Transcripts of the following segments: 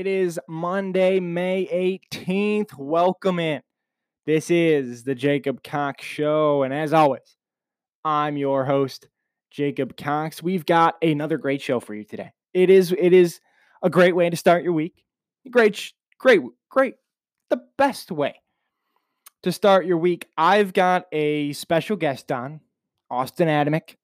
It is Monday, May 18th. Welcome in. This is the Jacob Cox Show. And as always, I'm your host, Jacob Cox. We've got another great show for you today. It is it is a great way to start your week. Great, great, great. The best way to start your week. I've got a special guest on, Austin Adamic.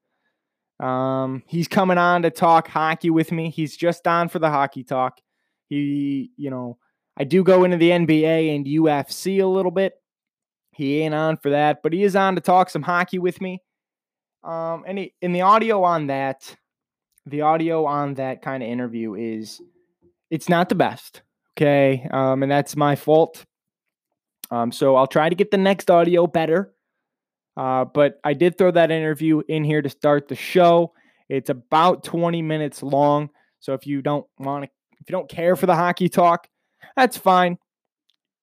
Um, he's coming on to talk hockey with me. He's just on for the hockey talk. He, you know, I do go into the NBA and UFC a little bit. He ain't on for that, but he is on to talk some hockey with me. Um, and he, in the audio on that, the audio on that kind of interview is it's not the best. Okay. Um, and that's my fault. Um, so I'll try to get the next audio better. Uh, but I did throw that interview in here to start the show. It's about 20 minutes long. So if you don't want to, if you don't care for the hockey talk, that's fine.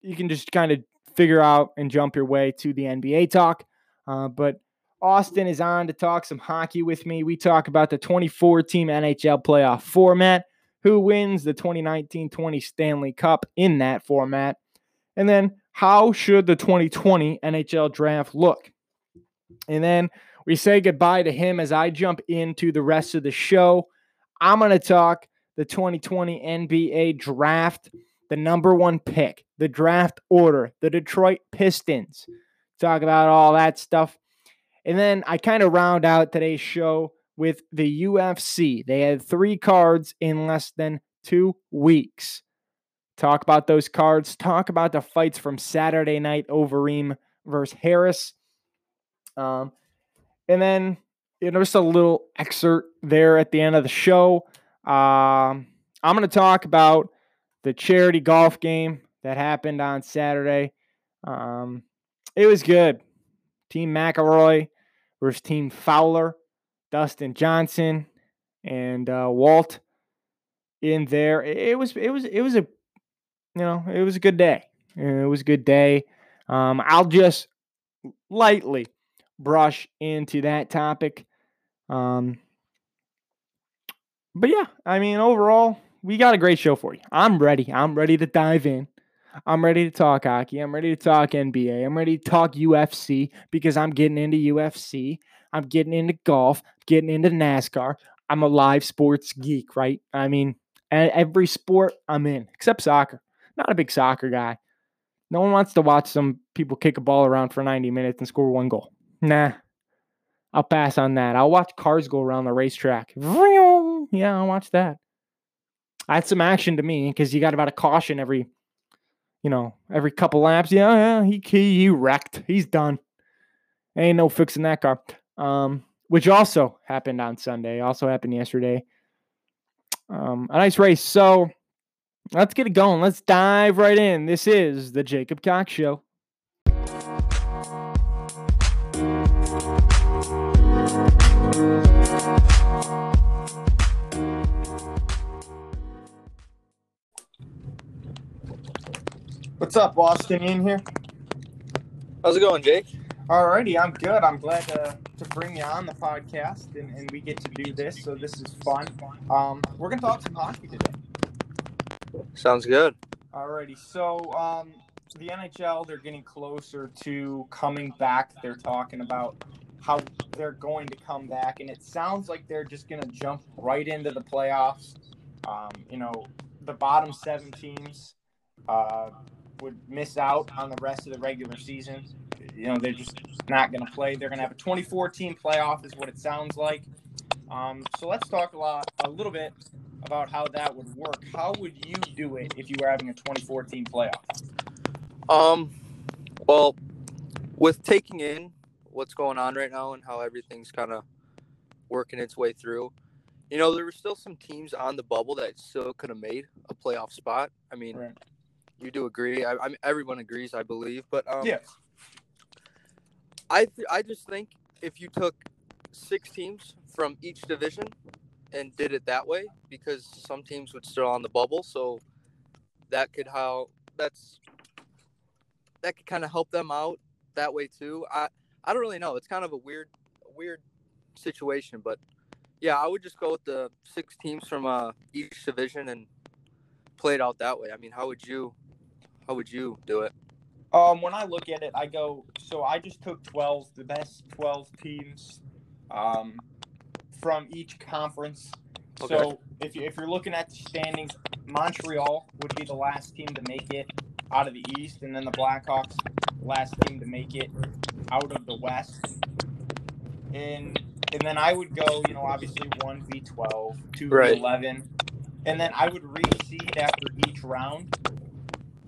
You can just kind of figure out and jump your way to the NBA talk. Uh, but Austin is on to talk some hockey with me. We talk about the 24 team NHL playoff format, who wins the 2019 20 Stanley Cup in that format, and then how should the 2020 NHL draft look? And then we say goodbye to him as I jump into the rest of the show. I'm going to talk the 2020 NBA draft, the number one pick, the draft order, the Detroit Pistons. Talk about all that stuff. And then I kind of round out today's show with the UFC. They had three cards in less than two weeks. Talk about those cards. Talk about the fights from Saturday night Overeem versus Harris. Um, and then you know, just a little excerpt there at the end of the show. Um, I'm going to talk about the charity golf game that happened on Saturday. Um, it was good. Team McIlroy versus Team Fowler, Dustin Johnson, and uh, Walt in there. It was it was it was a you know it was a good day. It was a good day. Um, I'll just lightly brush into that topic. Um, but yeah, I mean, overall, we got a great show for you. I'm ready. I'm ready to dive in. I'm ready to talk hockey. I'm ready to talk NBA. I'm ready to talk UFC because I'm getting into UFC. I'm getting into golf, getting into NASCAR. I'm a live sports geek, right? I mean, every sport I'm in except soccer. Not a big soccer guy. No one wants to watch some people kick a ball around for 90 minutes and score one goal. Nah, I'll pass on that. I'll watch cars go around the racetrack. Yeah, I'll watch that. That's some action to me because you got about a caution every, you know, every couple laps. Yeah, yeah, he, he, he wrecked. He's done. Ain't no fixing that car. Um, which also happened on Sunday. Also happened yesterday. Um, a nice race. So let's get it going. Let's dive right in. This is the Jacob Cox Show. What's up, Austin? in here? How's it going, Jake? Alrighty, I'm good. I'm glad to, to bring you on the podcast and, and we get to do this, so this is fun. Um, we're gonna talk some hockey today. Sounds good. Alrighty, so um, the NHL they're getting closer to coming back. They're talking about how they're going to come back, and it sounds like they're just gonna jump right into the playoffs. Um, you know, the bottom seven teams. Uh, would miss out on the rest of the regular season. You know, they're just not going to play. They're going to have a 24 team playoff, is what it sounds like. Um, so let's talk a lot, a little bit about how that would work. How would you do it if you were having a 24 team playoff? Um, well, with taking in what's going on right now and how everything's kind of working its way through, you know, there were still some teams on the bubble that still could have made a playoff spot. I mean, right you do agree. I, everyone agrees, I believe. But um, yeah, I th- I just think if you took six teams from each division and did it that way, because some teams would still on the bubble, so that could how that's that could kind of help them out that way too. I I don't really know. It's kind of a weird weird situation, but Yeah, I would just go with the six teams from uh, each division and play it out that way. I mean, how would you, how would you do it? Um, when I look at it, I go. So I just took twelve, the best twelve teams, um, from each conference. Okay. So if you if you're looking at the standings, Montreal would be the last team to make it out of the East, and then the Blackhawks last team to make it out of the West. And and then I would go, you know, obviously one v twelve, two v eleven, and then I would reseed after each round.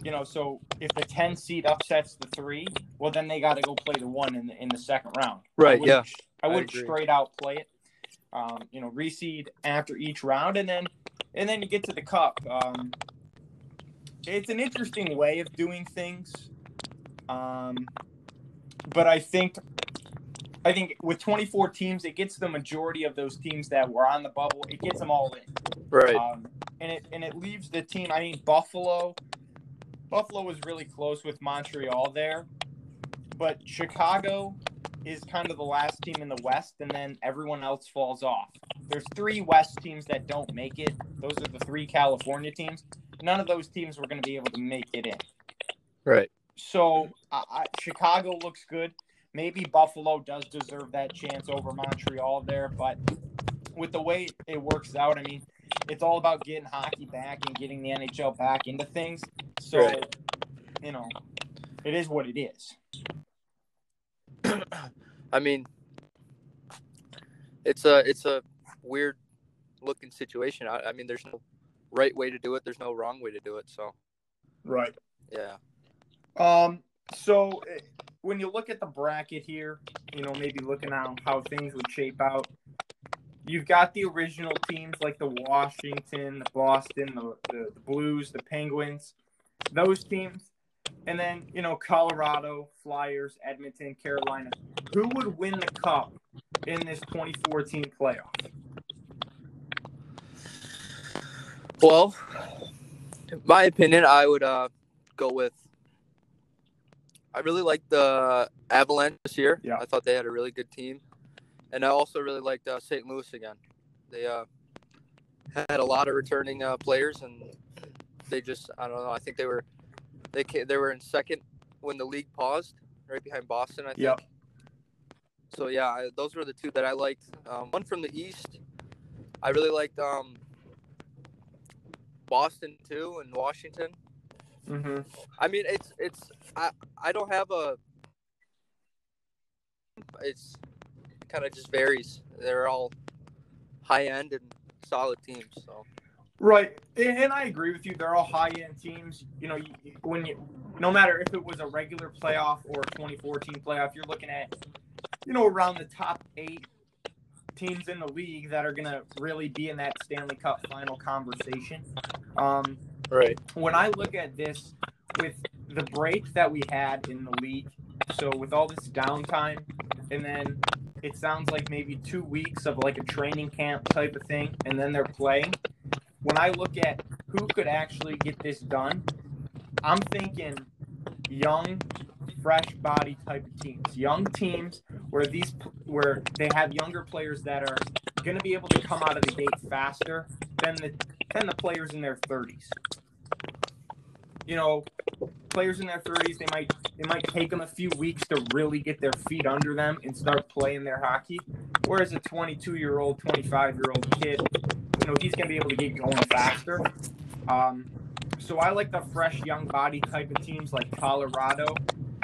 You know, so if the ten seed upsets the three, well then they got to go play the one in the in the second round. Right, wouldn't- yeah. I I would agree. straight out play it. Um, you know, reseed after each round, and then and then you get to the cup. Um, it's an interesting way of doing things, um, but I think I think with 24 teams, it gets the majority of those teams that were on the bubble. It gets them all in, Right. um, and it and it leaves the team. I mean, Buffalo. Buffalo was really close with Montreal there, but Chicago is kind of the last team in the West, and then everyone else falls off. There's three West teams that don't make it. Those are the three California teams. None of those teams were going to be able to make it in. Right. So I, I, Chicago looks good. Maybe Buffalo does deserve that chance over Montreal there, but with the way it works out, I mean, it's all about getting hockey back and getting the NHL back into things. So, Right. you know, it is what it is. I mean, it's a it's a weird looking situation. I, I mean, there's no right way to do it. There's no wrong way to do it. So Right. yeah. Um. So eh, when you look at the bracket here, you know, maybe looking at how things would shape out. You've got the original teams like the Washington, the Boston, the, the, the Blues, the Penguins, those teams, and then you know Colorado, Flyers, Edmonton, Carolina. Who would win the cup in this 2014 playoff? Well, in my opinion, I would uh, go with. I really liked the Avalanche this year. Yeah. I thought they had a really good team, and I also really liked uh, St. Louis again. They uh, had a lot of returning uh, players, and they just I don't know. I think they were they came, they were in second when the league paused, right behind Boston. I think. Yep. So yeah, I, those were the two that I liked. Um, one from the East, I really liked um, Boston too, and Washington. Mm-hmm. I mean, it's it's I I don't have a. It's kind of just varies. They're all high end and solid teams. So Right, and I agree with you. They're all high-end teams. You know, when you, no matter if it was a regular playoff or a 2014 playoff, you're looking at, you know, around the top eight teams in the league that are going to really be in that Stanley Cup final conversation. Um, right, when I look at this with the break that we had in the league, so with all this downtime, and then it sounds like maybe two weeks of like a training camp type of thing, and then they're playing. When I look at who could actually get this done, I'm thinking young, fresh body type of teams, young teams where these where they have younger players that are going to be able to come out of the gate faster than the than the players in their 30s you know, players in their 30s, they might it might take them a few weeks to really get their feet under them and start playing their hockey. Whereas a 22 year old, 25 year old kid, you know, he's gonna be able to get going faster. Um, so I like the fresh young body type of teams like Colorado.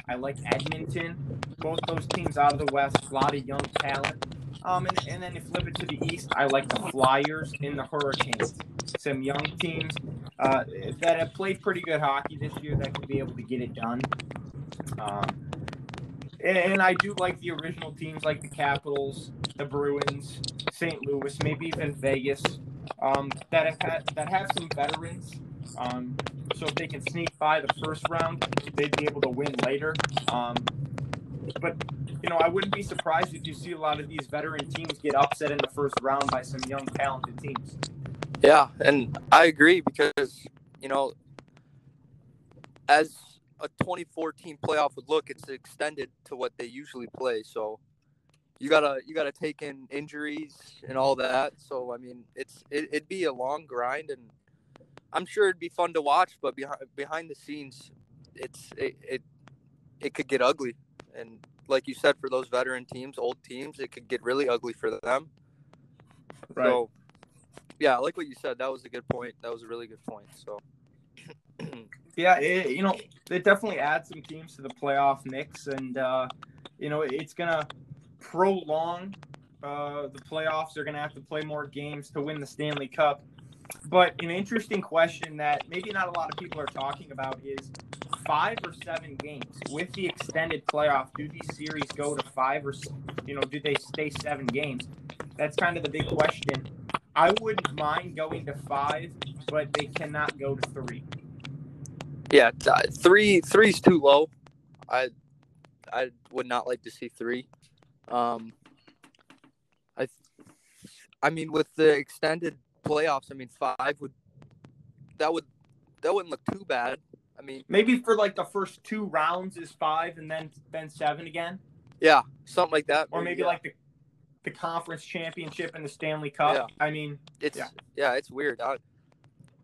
I like Edmonton. Both those teams out of the West, a lot of young talent. Um, and, and then if flip it to the East, I like the Flyers and the Hurricanes. Some young teams uh, that have played pretty good hockey this year that could be able to get it done. Um, and I do like the original teams like the Capitals, the Bruins, St. Louis, maybe even Vegas, um, that have had, that have some veterans. Um, so if they can sneak by the first round, they'd be able to win later. Um, but you know, I wouldn't be surprised if you see a lot of these veteran teams get upset in the first round by some young, talented teams. yeah, and I agree because you know, as a 2014 playoff would look, it's extended to what they usually play. So you gotta you gotta take in injuries and all that. So I mean, it's it, it'd be a long grind, and I'm sure it'd be fun to watch. But behind behind the scenes, it's it it, it could get ugly, and like you said, for those veteran teams, old teams, it could get really ugly for them. Right. So, yeah, like what you said, that was a good point. That was a really good point. So, Yeah, it, you know, it definitely adds some teams to the playoff mix, and uh, you know, it's gonna prolong uh, the playoffs. They're gonna have to play more games to win the Stanley Cup. But an interesting question that maybe not a lot of people are talking about is five or seven games with the extended playoff. Do these series go to five or you know, do they stay seven games? That's kind of the big question. I wouldn't mind going to five, but they cannot go to three. yeah, three three's too low. I I would not like to see three. Um, I I mean, with the extended playoffs, I mean, five would that would that wouldn't look too bad. I mean, Maybe for like the first two rounds is five and then then seven again, yeah, something like that. or maybe yeah. like the the conference championship and the Stanley Cup. Yeah. I mean, it's yeah. yeah, it's weird. I,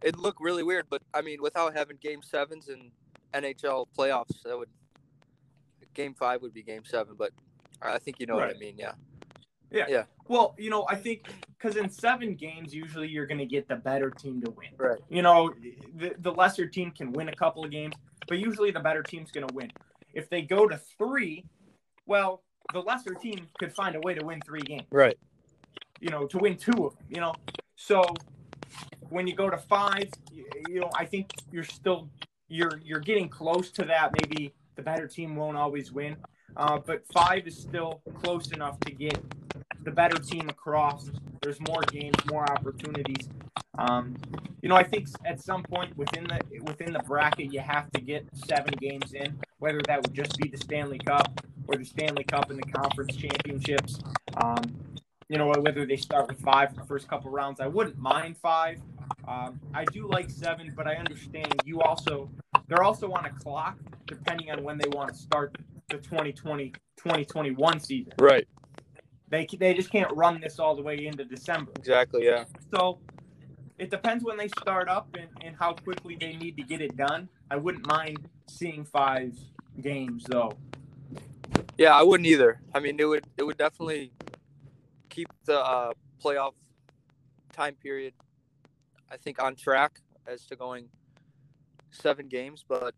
it'd look really weird, but I mean, without having game sevens and NHL playoffs, that would game five would be game seven. But I think you know what I mean. Yeah. Yeah. Yeah, well, you know, I think because in seven games, usually you're going to get the better team to win. right. You know, the, the lesser team can win a couple of games, but usually the better team's going to win. If they go to three, well, the lesser team could find a way to win three games. Right. you know, to win two of them, you know. So when you go to five, you, you know, I think you're still you're you're getting close to that. Maybe the better team won't always win, uh, but five is still close enough to get the better team across. There's more games, more opportunities. Um, you know, I think at some point within the within the bracket, you have to get seven games in, whether that would just be the Stanley Cup or the Stanley Cup and the conference championships. Um, you know, whether they start with five for the first couple rounds. I wouldn't mind five. Um, I do like seven, but I understand you also, they're also on a clock depending on when they want to start the 2020 2021 season. Right. They, they just can't run this all the way into December. Exactly. Yeah. So it depends when they start up and, and how quickly they need to get it done. I wouldn't mind seeing five games though. Yeah, I wouldn't either. I mean, it would it would definitely keep the uh, playoff time period, I think, on track as to going seven games. But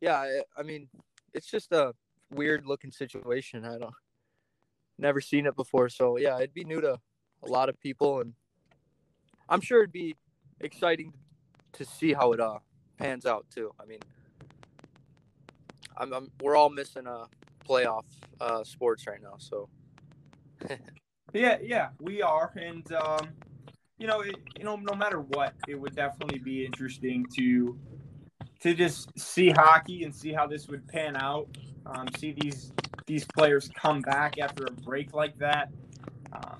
yeah, I, I mean, it's just a weird looking situation. I don't never seen it before, so yeah, it'd be new to a lot of people, and I'm sure it'd be exciting to see how it uh pans out too. I mean. I'm, I'm we're all missing a playoff uh sports right now. So Yeah, yeah, we are, and um, you know, it, you know, no matter what, it would definitely be interesting to to just see hockey and see how this would pan out. Um, see these these players come back after a break like that. Um,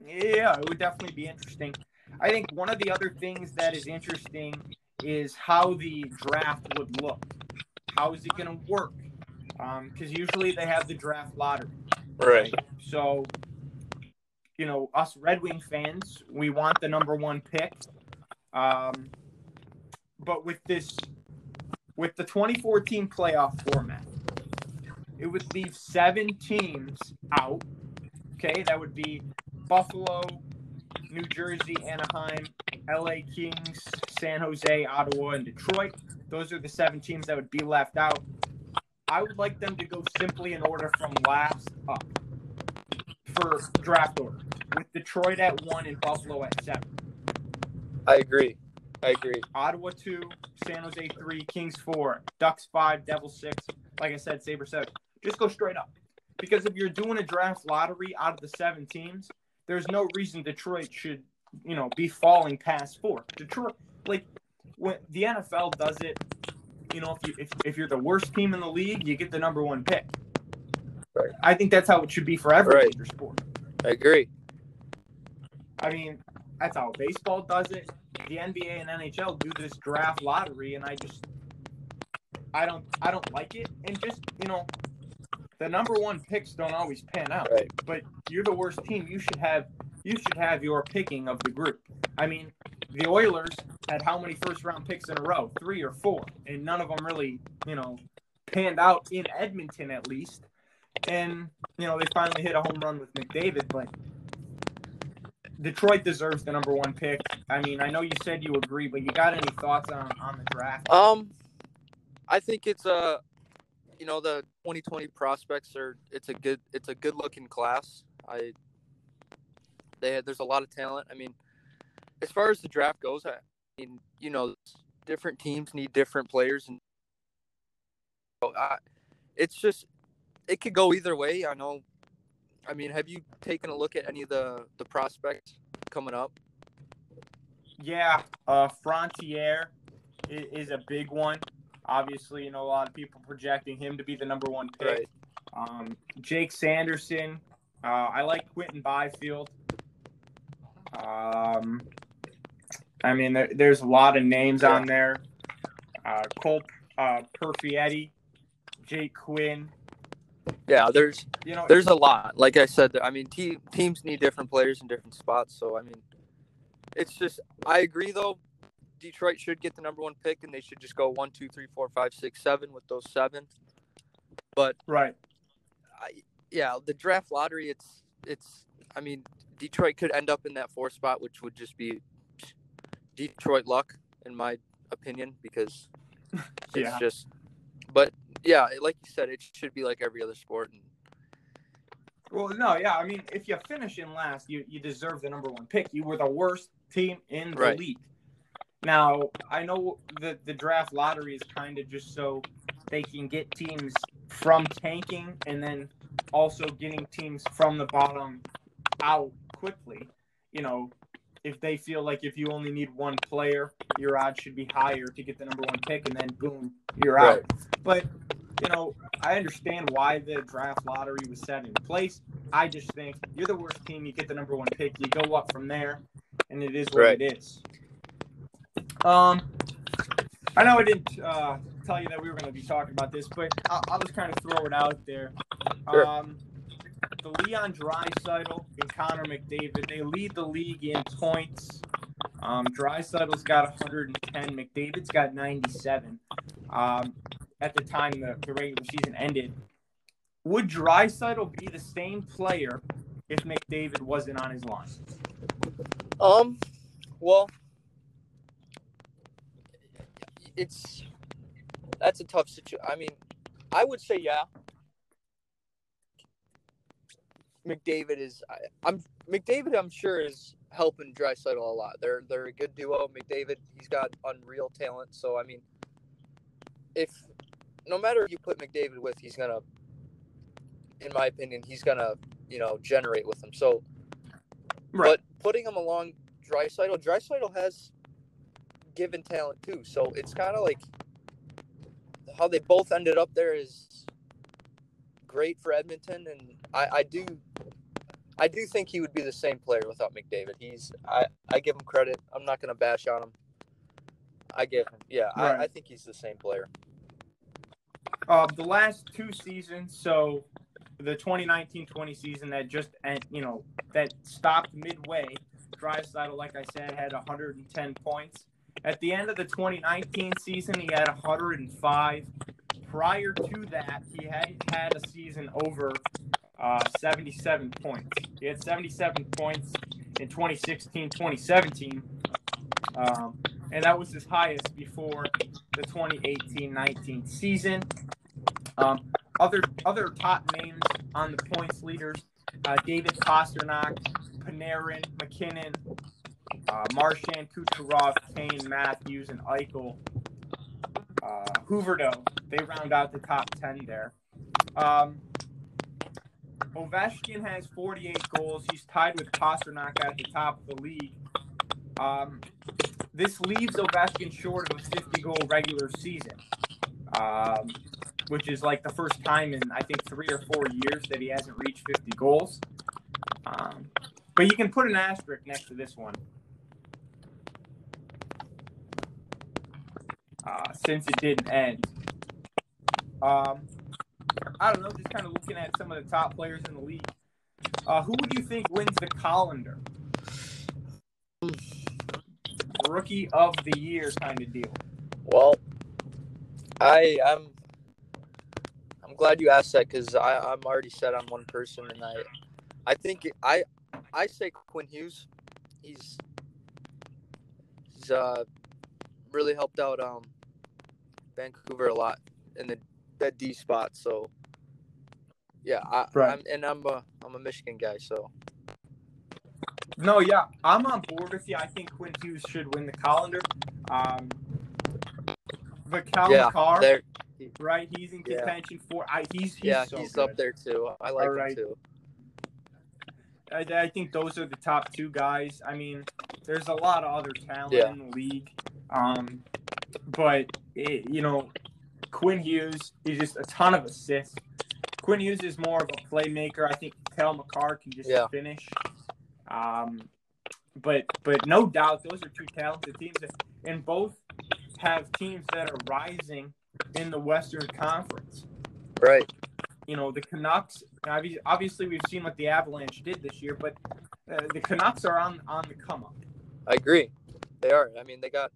yeah, it would definitely be interesting. I think one of the other things that is interesting is how the draft would look. How is it going to work? Because usually they have the draft lottery. right, So, you know, us Red Wing fans, we want the number one pick. Um, but with this, with the 2014 playoff format, it would leave seven teams out. Okay, that would be Buffalo, New Jersey, Anaheim, LA Kings, San Jose, Ottawa, and Detroit. Those are the seven teams that would be left out. I would like them to go simply in order from last up for draft order, with Detroit at one and Buffalo at seven. I agree. I agree. Ottawa two, San Jose three, Kings four, Ducks five, Devils six. Like I said, Saber seven. Just go straight up. Because if you're doing a draft lottery out of the seven teams, there's no reason Detroit should, you know, be falling past four. Detroit, like when the NFL does it, you know, if you if, if you're the worst team in the league, you get the number one pick. Right. I think that's how it should be for every Right. major sport. I agree. I mean, that's how baseball does it. The NBA and NHL do this draft lottery, and I just, I don't, I don't like it. And just you know, the number one picks don't always pan out. Right. But you're the worst team. You should have you should have your picking of the group. I mean, the Oilers had how many first round picks in a row? Three or four, and none of them really, you know, panned out in Edmonton at least. And you know, they finally hit a home run with McDavid, but Detroit deserves the number one pick. I mean, I know you said you agree, but you got any thoughts on on the draft? Um, I think it's a, you know, the 2020 prospects are. It's a good. It's a good looking class. I. They there's a lot of talent. I mean, as far as the draft goes, I mean, you know, different teams need different players, and so I, it's just it could go either way. I know. I mean, have you taken a look at any of the the prospects coming up? Yeah, uh, Lafrenière is, is a big one. Obviously, you know, a lot of people projecting him to be the number one pick. Right. Um, Jake Sanderson. Uh, I like Quinton Byfield. Um, I mean, there, there's a lot of names on there. Uh, Cole uh, Perfetti, Jake Quinn. Yeah, there's You know, there's a lot. Like I said, I mean, te- teams need different players in different spots. So I mean, it's just I agree though. Detroit should get the number one pick, and they should just go one, two, three, four, five, six, seven with those seven. But right. I, yeah, the draft lottery, it's it's. I mean, Detroit could end up in that four spot, which would just be Detroit luck, in my opinion, because it's Yeah. just. But yeah, like you said, it should be like every other sport, and Well, no, yeah. I mean, if you finish in last, you, you deserve the number one pick. You were the worst team in the Right. league. Now, I know that the draft lottery is kind of just so they can get teams from tanking and then also getting teams from the bottom out quickly. You know, if they feel like if you only need one player, your odds should be higher to get the number one pick, and then boom, you're out. But you know, I understand why the draft lottery was set in place. I just think you're the worst team. You get the number one pick. You go up from there, and it is what Right. it is. Um, I know I didn't uh, tell you that we were going to be talking about this, but I'll, I'll just kind of throw it out there. Sure. Um, the Leon Draisaitl and Connor McDavid, they lead the league in points. Um, Draisaitl's got 110. McDavid's got 97. Um, at the time the, the regular season ended, would Dreisaitl be the same player if McDavid wasn't on his line? Um, well, it's that's a tough situation. I mean, I would say yeah. McDavid is. I, I'm McDavid. I'm sure is helping Draisaitl a lot. They're they're a good duo. McDavid. He's got unreal talent. So I mean, if no matter who you put McDavid with, he's gonna, in my opinion, he's gonna you know generate with him. So Right. but putting him along Draisaitl, Draisaitl has given talent too. So it's kind of like how they both ended up there is great for Edmonton, and I, I do, I do think he would be the same player without McDavid. He's I, I give him credit. I'm not gonna bash on him. I give him, yeah. I, Right. I think he's the same player. Uh, the last two seasons, so the 2019-20 season that just and you know that stopped midway. Draisaitl, like I said, had 110 points. At the end of the 2019 season, he had 105. Prior to that, he hadn't had a season over uh, 77 points. He had 77 points in 2016-2017, um, and that was his highest before the 2018-19 season. Um, other other top names on the points leaders: uh, David Pastrnak, Panarin, MacKinnon, uh, Marchand, Kucherov, Kane, Matthews, and Eichel. Uh, Huberdeau, they round out the top ten there. Um, Ovechkin has 48 goals. He's tied with Pastrnak at the top of the league. Um, this leaves Ovechkin short of a 50 goal regular season. Um, which is like the first time in I think three or four years that he hasn't reached 50 goals. Um, but you can put an asterisk next to this one. Uh, since it didn't end. Um, I don't know, just kind of looking at some of the top players in the league. Uh, who would you think wins the Calder? Rookie of the year kind of deal. Well, I I'm I'm glad you asked that because I'm already set on one person, and I I think I I say Quinn Hughes. He's he's uh really helped out um Vancouver a lot in the that D spot. So yeah, I, Right. I'm and I'm a I'm a Michigan guy, so No, yeah, I'm on board with you. I think Quinn Hughes should win the Calder. Um, the Cale yeah, right? He's in Yeah. contention for. I, he's, he's yeah so he's good. up there too. I like him too. I, I think those are the top two guys. I mean, there's a lot of other talent Yeah. in the league, um, but it, you know, Quinn Hughes is just a ton of assists. Quinn Hughes is more of a playmaker. I think Cale Makar can just Yeah. finish. Um, but but no doubt, those are two talented teams, and both have teams that are rising in the Western Conference Right. you know the Canucks. Obviously, we've seen what the Avalanche did this year, but uh, the Canucks are on on the come up. I agree. They are. I mean, they got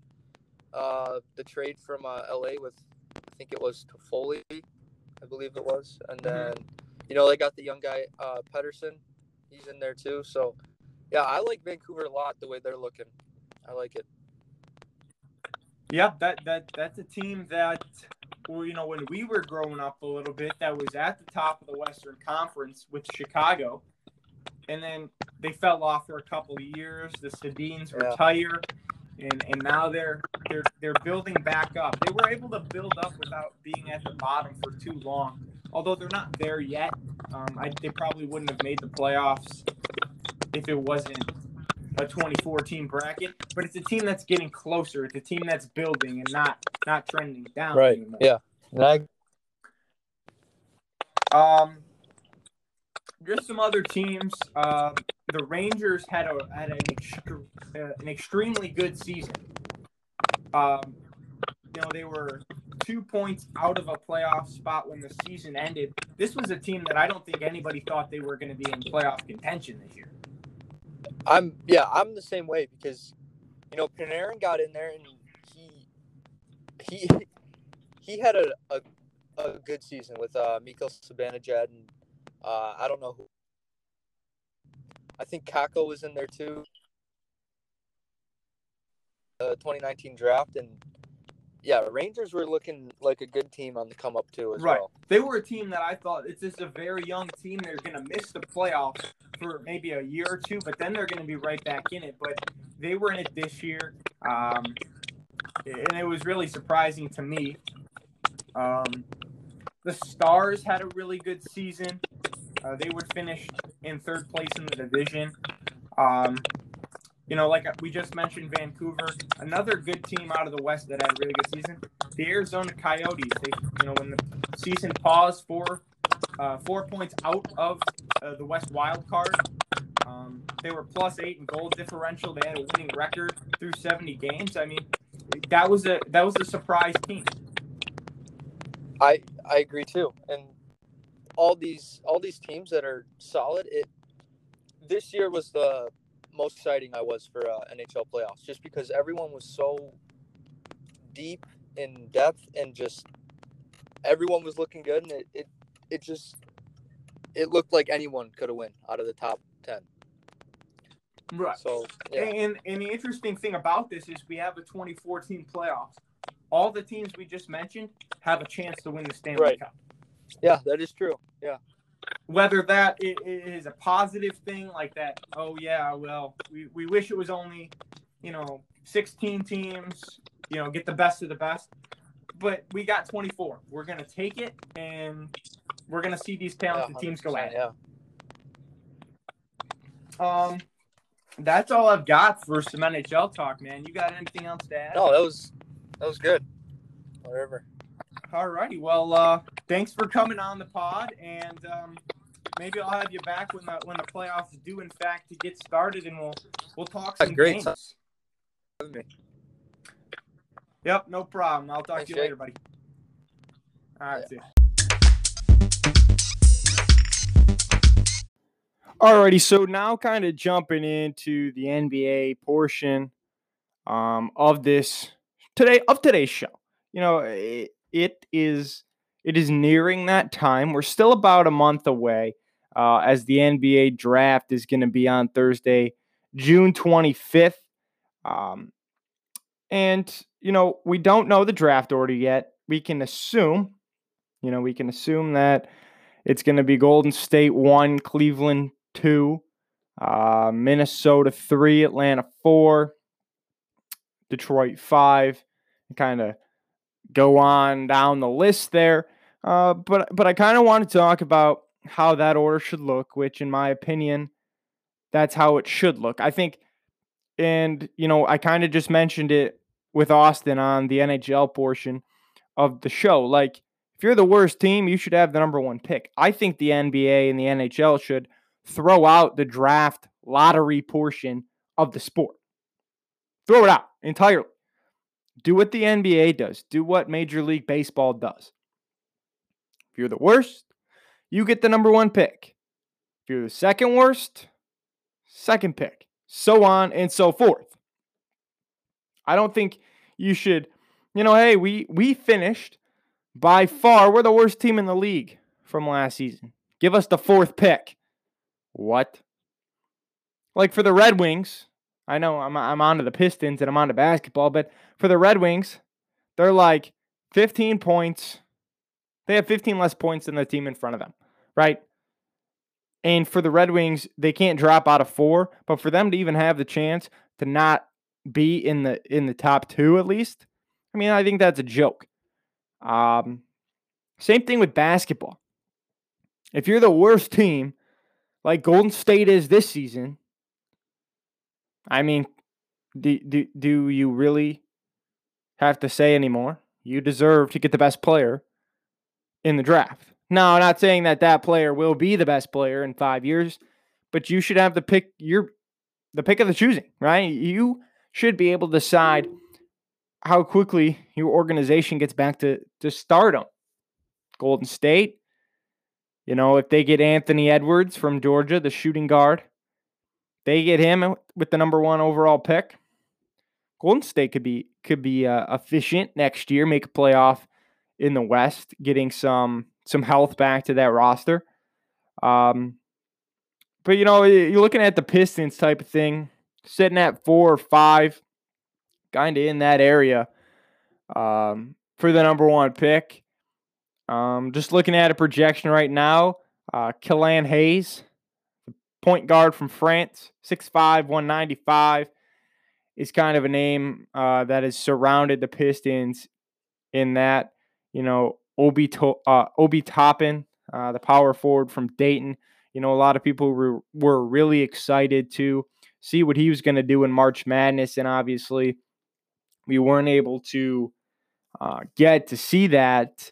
uh, the trade from uh, LA with, I think it was Toffoli, I believe it was, and Mhm. then you know they got the young guy uh, Pettersson. He's in there too. So yeah, I like Vancouver a lot the way they're looking. I like it. Yeah, that that that's a team that, well, you know, when we were growing up a little bit, that was at the top of the Western Conference with Chicago, and then they fell off for a couple of years. The Sedins Yeah. retire, and and now they're they're they're building back up. They were able to build up without being at the bottom for too long. Although they're not there yet, um, I, they probably wouldn't have made the playoffs if it wasn't a 24 team bracket, but it's a team that's getting closer. It's a team that's building and not not trending down. anymore. Yeah. And I, Um, just some other teams. Um, the Rangers had a had an, extre- uh, an extremely good season. Um, you know they were two points out of a playoff spot when the season ended. This was a team that I don't think anybody thought they were going to be in playoff contention this year. I'm yeah, I'm the same way because you know Panarin got in there and he he he had a a, a good season with uh Zibanejad and uh I don't know who I think Kakko was in there too. Uh 2019 draft and yeah, Rangers were looking like a good team on the come up too as Right. well. They were a team that I thought it's just a very young team. They're going to miss the playoffs for maybe a year or two, but then they're going to be right back in it. But they were in it this year, um, and it was really surprising to me. Um, the Stars had a really good season. Uh, they would finish in third place in the division. Um, you know, like we just mentioned, Vancouver, another good team out of the West that had a really good season. The Arizona Coyotes, they, you know, when the season paused for uh, four points out of uh, the West wild card, um, they were plus eight in goal differential. They had a winning record through 70 games. I mean, that was a that was a surprise team. I I agree too. And all these all these teams that are solid, it this year was the most exciting I was for uh, NHL playoffs, just because everyone was so deep in depth and just everyone was looking good, and it it, it just it looked like anyone could have win out of the top ten. Right. So yeah, And and the interesting thing about this is we have a 2014 playoffs. All the teams we just mentioned have a chance to win the Stanley Right. Cup. Yeah, that is true. Yeah, Whether that is a positive thing, like that, oh yeah, well, we, we wish it was only, you know, 16 teams, you know, get the best of the best. But we got 24. We're gonna take it, and we're gonna see these yeah talented teams go 100%, at it. Yeah. Um, that's all I've got for some NHL talk, man. You got anything else to add? No, that was that was good. Whatever. All righty. Well, uh, thanks for coming on the pod, and um, maybe I'll have you back when the when the playoffs do in fact to get started, and we'll we'll talk some great. games. Yep, no problem. I'll talk Thanks, to you Jake. later, buddy. All right, Yeah. Alrighty, so now kind of jumping into the NBA portion um, of this today of today's show. You know, it, it is it is nearing that time. We're still about a month away, uh, as the NBA draft is going to be on Thursday, June twenty fifth. Um, and you know, we don't know the draft order yet. We can assume, you know, we can assume that it's going to be Golden State one, Cleveland two, uh, Minnesota three, Atlanta four, Detroit five, kind of go on down the list there. Uh, but but I kind of want to talk about how that order should look, which in my opinion, that's how it should look. I think, and you know, I kind of just mentioned it with Austin on the NHL portion of the show. Like, if you're the worst team, you should have the number one pick. I think the NBA and the NHL should throw out the draft lottery portion of the sport. Throw it out entirely. Do what the NBA does, do what Major League Baseball does. If you're the worst, you get the number one pick. If you're the second worst, second pick, so on and so forth. I don't think you should, you know, hey, we we finished by far, we're the worst team in the league from last season. Give us the fourth pick. What? Like for the Red Wings, I know I'm I'm onto the Pistons and I'm onto basketball, but for the Red Wings, they're like 15 points. They have 15 less points than the team in front of them, right? And for the Red Wings, they can't drop out of four, but for them to even have the chance to not be in the in the top two at least, I mean, I think that's a joke. Um, same thing with basketball. If you're the worst team like Golden State is this season, I mean, do, do, do you really have to say anymore? You deserve to get the best player in the draft. Now, I'm not saying that that player will be the best player in five years, but you should have the pick. Your the pick of the choosing, right? You should be able to decide how quickly your organization gets back to to stardom. Golden State, you know, if they get Anthony Edwards from Georgia, the shooting guard, they get him with the number one overall pick. Golden State could be could be uh, efficient next year, make a playoff in the West, getting some some health back to that roster. Um, but you know, you're looking at the Pistons type of thing, sitting at four or five, kind of in that area um, for the number one pick. Um, just looking at a projection right now, uh, Killian Hayes, point guard from France, 6'5, 195, is kind of a name uh, that has surrounded the Pistons in that, you know, Obi, to- uh, Obi Toppin, uh, the power forward from Dayton. You know, a lot of people were, were really excited to see what he was going to do in March Madness. And obviously, we weren't able to uh, get to see that.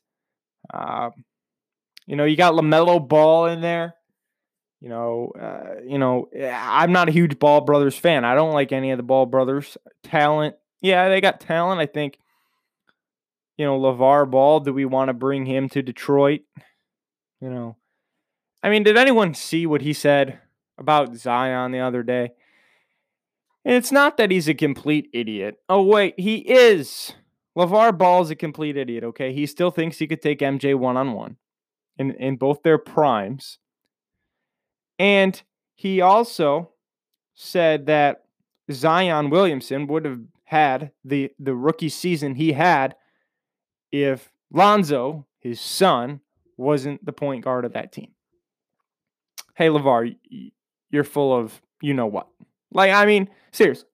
Uh, you know, you got LaMelo Ball in there. You know, uh, you know, I'm not a huge Ball brothers fan. I don't like any of the Ball brothers. Talent, yeah, they got talent. I think, you know, LaVar Ball. Do we want to bring him to Detroit? You know, I mean, did anyone see what he said about Zion the other day? And it's not that he's a complete idiot. Oh wait, he is. LaVar Ball is a complete idiot. Okay, he still thinks he could take MJ one on one, in in both their primes. And he also said that Zion Williamson would have had the, the rookie season he had if Lonzo, his son, wasn't the point guard of that team. Hey, LaVar, you're full of you know what. Like, I mean, seriously,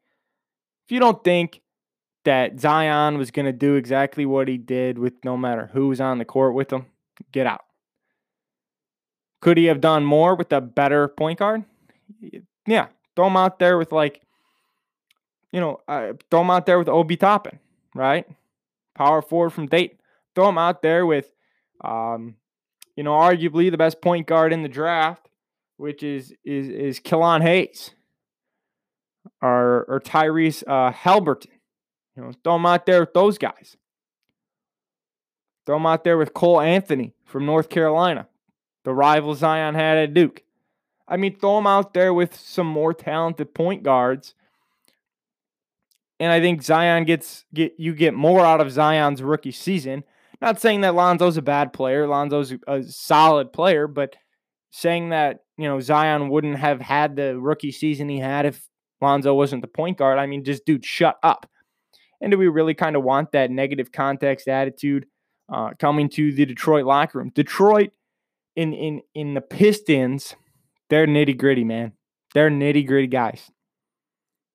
if you don't think that Zion was going to do exactly what he did with no matter who was on the court with him, get out. Could he have done more with a better point guard? Yeah, throw him out there with like, you know, uh, throw him out there with Obi Toppin, right? Power forward from Dayton. Throw him out there with, um, you know, arguably the best point guard in the draft, which is is is Killian Hayes or or Tyrese uh, Haliburton. You know, throw him out there with those guys. Throw him out there with Cole Anthony from North Carolina the rival Zion had at Duke. I mean, throw him out there with some more talented point guards. And I think Zion gets get you get more out of Zion's rookie season. Not saying that Lonzo's a bad player. Lonzo's a solid player, but saying that, you know, Zion wouldn't have had the rookie season he had if Lonzo wasn't the point guard. I mean, just dude, shut up. And do we really kind of want that negative context attitude uh, coming to the Detroit locker room? Detroit in in in the Pistons, they're nitty gritty, man. They're nitty gritty guys.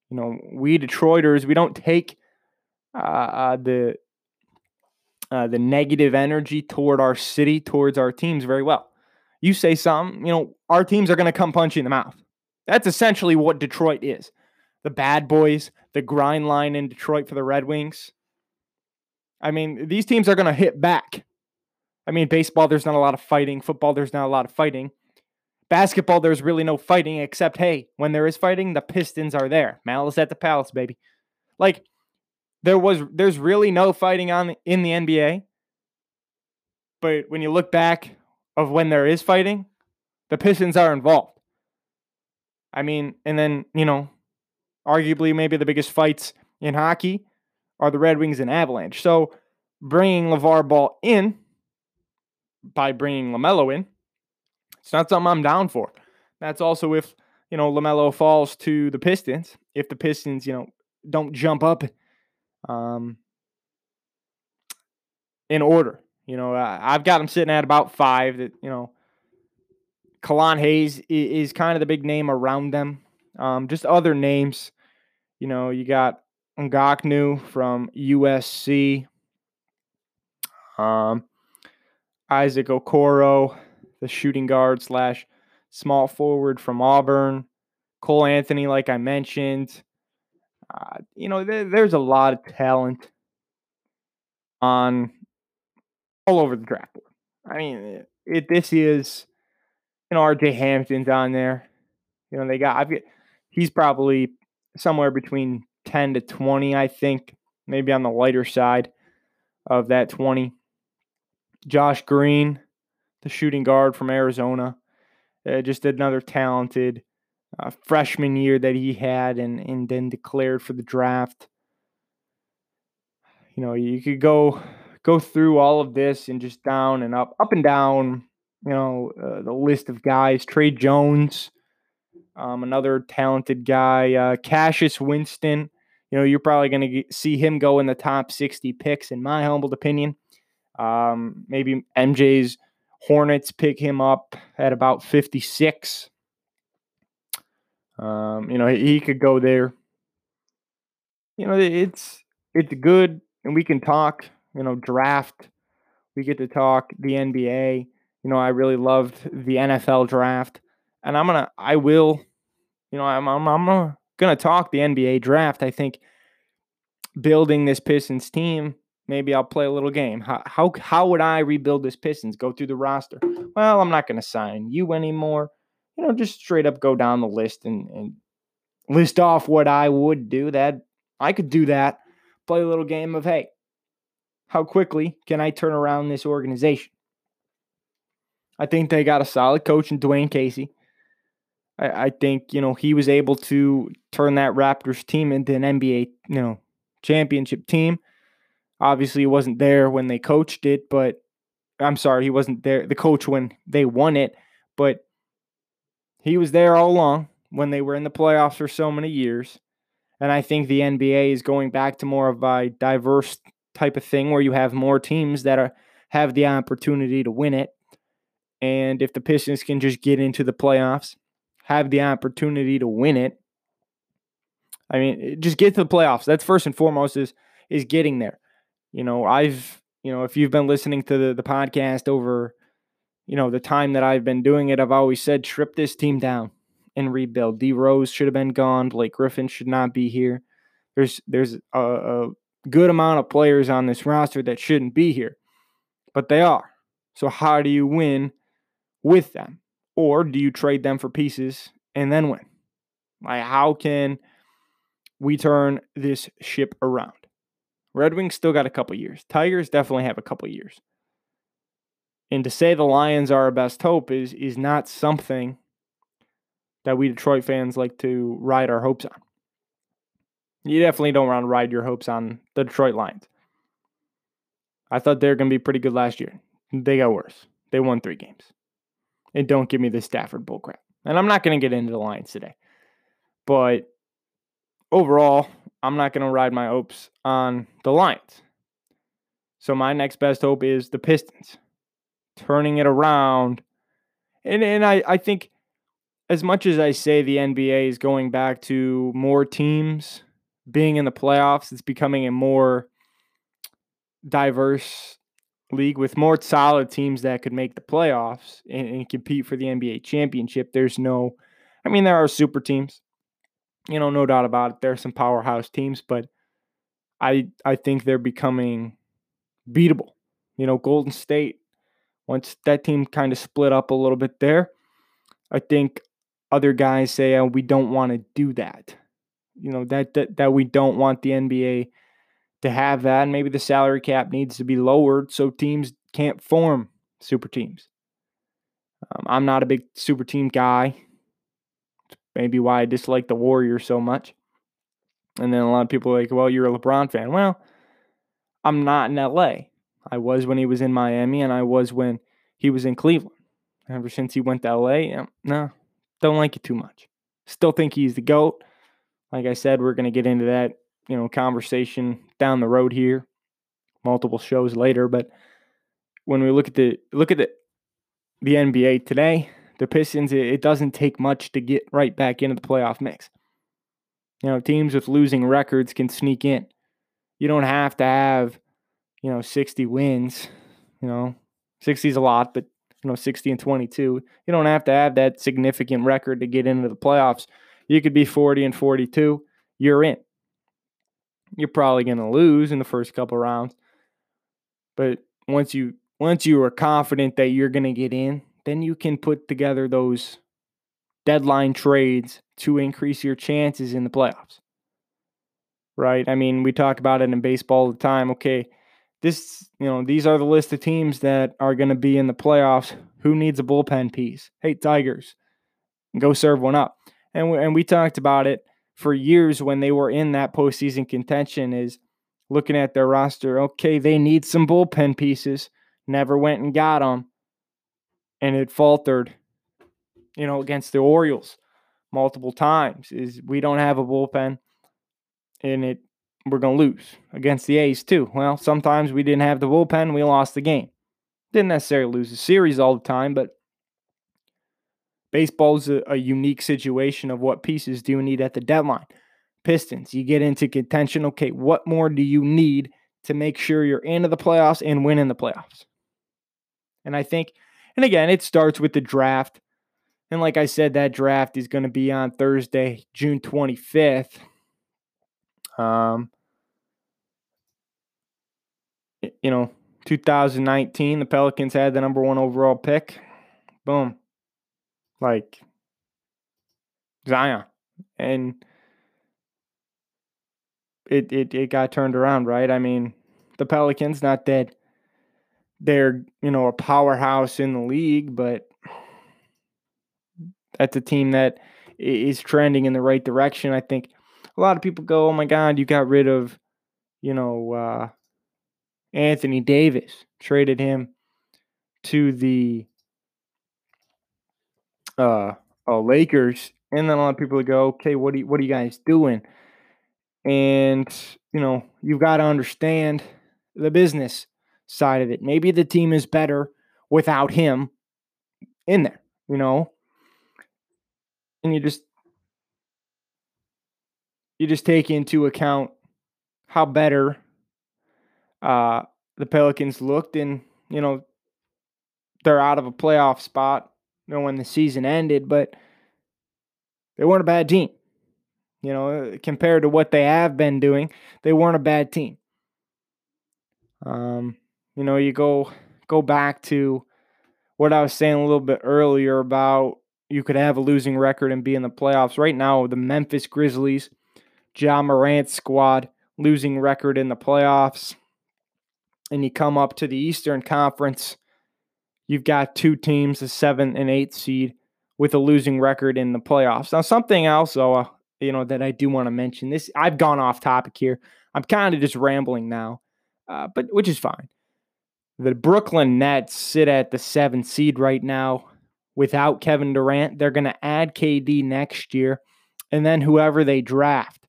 You know, we Detroiters, we don't take uh, uh, the uh, the negative energy toward our city, towards our teams very well. You say something, you know, our teams are going to come punch you in the mouth. That's essentially what Detroit is. The bad boys, the grind line in Detroit for the Red Wings. I mean, these teams are going to hit back. I mean, baseball, there's not a lot of fighting. Football, there's not a lot of fighting. Basketball, there's really no fighting, except, hey, when there is fighting, the Pistons are there. Malice at the Palace, baby. Like, there was, there's really no fighting on in the NBA. But when you look back of when there is fighting, the Pistons are involved. I mean, and then, you know, arguably maybe the biggest fights in hockey are the Red Wings and Avalanche. So bringing LaVar Ball in by bringing LaMelo in, it's not something I'm down for. That's also if, you know, LaMelo falls to the Pistons, if the Pistons, you know, don't jump up um, in order. You know, I've got them sitting at about five. That you know, Killian Hayes is, kind of the big name around them. Um, just other names. You know, you got Okongwu from USC. Um, Isaac Okoro, the shooting guard slash small forward from Auburn. Cole Anthony, like I mentioned. Uh, you know, there, there's a lot of talent on all over the draft board. I mean, it, this is, you know, RJ Hampton's on there. You know, they got, I've he's probably somewhere between 10 to 20, I think, maybe on the lighter side of that 20. Josh Green, the shooting guard from Arizona, uh, just another talented uh, freshman year that he had and, and then declared for the draft. You know, you could go go through all of this and just down and up, up and down, you know, uh, the list of guys. Tre Jones, um, another talented guy. Uh, Cassius Winston, you know, you're probably going to see him go in the top 60 picks, in my humble opinion. Um, maybe MJ's Hornets pick him up at about 56. Um, you know, he, he could go there. You know, it's it's good, and we can talk you know, draft. We get to talk the NBA. You know, I really loved the NFL draft, and I'm gonna, I will, you know, I'm, I'm, I'm gonna talk the NBA draft. I think building this Pistons team, maybe I'll play a little game. How, how, how would I rebuild this Pistons? Go through the roster. Well, I'm not gonna sign you anymore. You know, just straight up go down the list and, and list off what I would do. That I could do that. Play a little game of hey, how quickly can I turn around this organization? I think they got a solid coach in Dwane Casey. I, I think, you know, he was able to turn that Raptors team into an NBA, you know, championship team. Obviously, he wasn't there when they coached it, but I'm sorry, he wasn't there, the coach when they won it, but he was there all along when they were in the playoffs for so many years. And I think the NBA is going back to more of a diverse type of thing where you have more teams that are have the opportunity to win it. And if the Pistons can just get into the playoffs, have the opportunity to win it. I mean, just get to the playoffs. That's first and foremost is is getting there. You know, I've, you know, if you've been listening to the, the podcast over, you know, the time that I've been doing it, I've always said strip this team down and rebuild. D Rose should have been gone. Blake Griffin should not be here. There's there's a, a good amount of players on this roster that shouldn't be here, but they are. So, how do you win with them? Or do you trade them for pieces and then win? Like, how can we turn this ship around? Red Wings still got a couple years. Tigers definitely have a couple years. And to say the Lions are our best hope is is not something that we Detroit fans like to ride our hopes on. You definitely don't want to ride your hopes on the Detroit Lions. I thought they were going to be pretty good last year. They got worse. They won three games. And don't give me the Stafford bullcrap. And I'm not going to get into the Lions today. But overall, I'm not going to ride my hopes on the Lions. So my next best hope is the Pistons turning it around. And and I, I think as much as I say the NBA is going back to more teams being in the playoffs, it's becoming a more diverse league with more solid teams that could make the playoffs and, and, compete for the NBA championship. There's no, I mean, there are super teams, you know, no doubt about it. There are some powerhouse teams, but I I think they're becoming beatable. You know, Golden State, once that team kind of split up a little bit there, I think other guys say, oh, we don't want to do that. You know, that, that that we don't want the NBA to have that. And maybe the salary cap needs to be lowered so teams can't form super teams. Um, I'm not a big super team guy. Maybe why I dislike the Warriors so much. And then a lot of people are like, well, you're a LeBron fan. Well, I'm not in LA. I was when he was in Miami, and I was when he was in Cleveland. Ever since he went to LA, yeah, no, don't like it too much. Still think he's the GOAT. Like I said, we're going to get into that, you know, conversation down the road here, multiple shows later. But when we look at the look at the the NBA today, the Pistons, it, doesn't take much to get right back into the playoff mix. You know, teams with losing records can sneak in you don't have to have, you know, 60 wins. You know, 60 is a lot, but you know, 60 and 22. You don't have to have that significant record to get into the playoffs. You could be 40 and 42. You're in. You're probably going to lose in the first couple rounds. But once you once you are confident that you're going to get in, then you can put together those deadline trades to increase your chances in the playoffs right? I mean, we talk about it in baseball all the time. Okay, this, you know, these are the list of teams that are going to be in the playoffs. Who needs a bullpen piece? Hey, Tigers, go serve one up. And we, and we talked about it for years when they were in that postseason contention. Is looking at their roster. Okay, they need some bullpen pieces. Never went and got them, and it faltered. You know, against the Orioles multiple times. Is we don't have a bullpen and it we're to lose against the A's too. Well, sometimes we didn't have the bullpen, we lost the game. Didn't necessarily lose the series all the time, but baseball's a, a unique situation of what pieces do you need at the deadline. Pistons, you get into contention. Okay, what more do you need to make sure you're into the playoffs and win in the playoffs? And I think, and again, it starts with the draft. And like I said, that draft is going to be on Thursday, June 25th. Um, you know, 2019, the Pelicans had the number one overall pick. Boom. Like Zion. And it, it, it got turned around, right? I mean, the Pelicans, not that they're, you know, a powerhouse in the league, but that's a team that is trending in the right direction. I think a lot of people go, "Oh my God, you got rid of, you know, uh, Anthony Davis, traded him to the uh, uh, Lakers," and then a lot of people go, "Okay, what are you, what are you guys doing?" And you know, you've got to understand the business side of it. Maybe the team is better without him in there, you know. And you just you just take into account how better uh, the Pelicans looked, and you know they're out of a playoff spot. You know when the season ended, but they weren't a bad team. You know, compared to what they have been doing, they weren't a bad team. Um, you know, you go go back to what I was saying a little bit earlier about you could have a losing record and be in the playoffs. Right now, the Memphis Grizzlies Ja Morant squad losing record in the playoffs, and you come up to the Eastern Conference, you've got two teams, a seven and eight seed, with a losing record in the playoffs. Now, something else, uh, you know, that I do want to mention. This I've gone off topic here. I'm kind of just rambling now, uh, but which is fine. The Brooklyn Nets sit at the seventh seed right now without Kevin Durant. They're going to add KD next year, and then whoever they draft.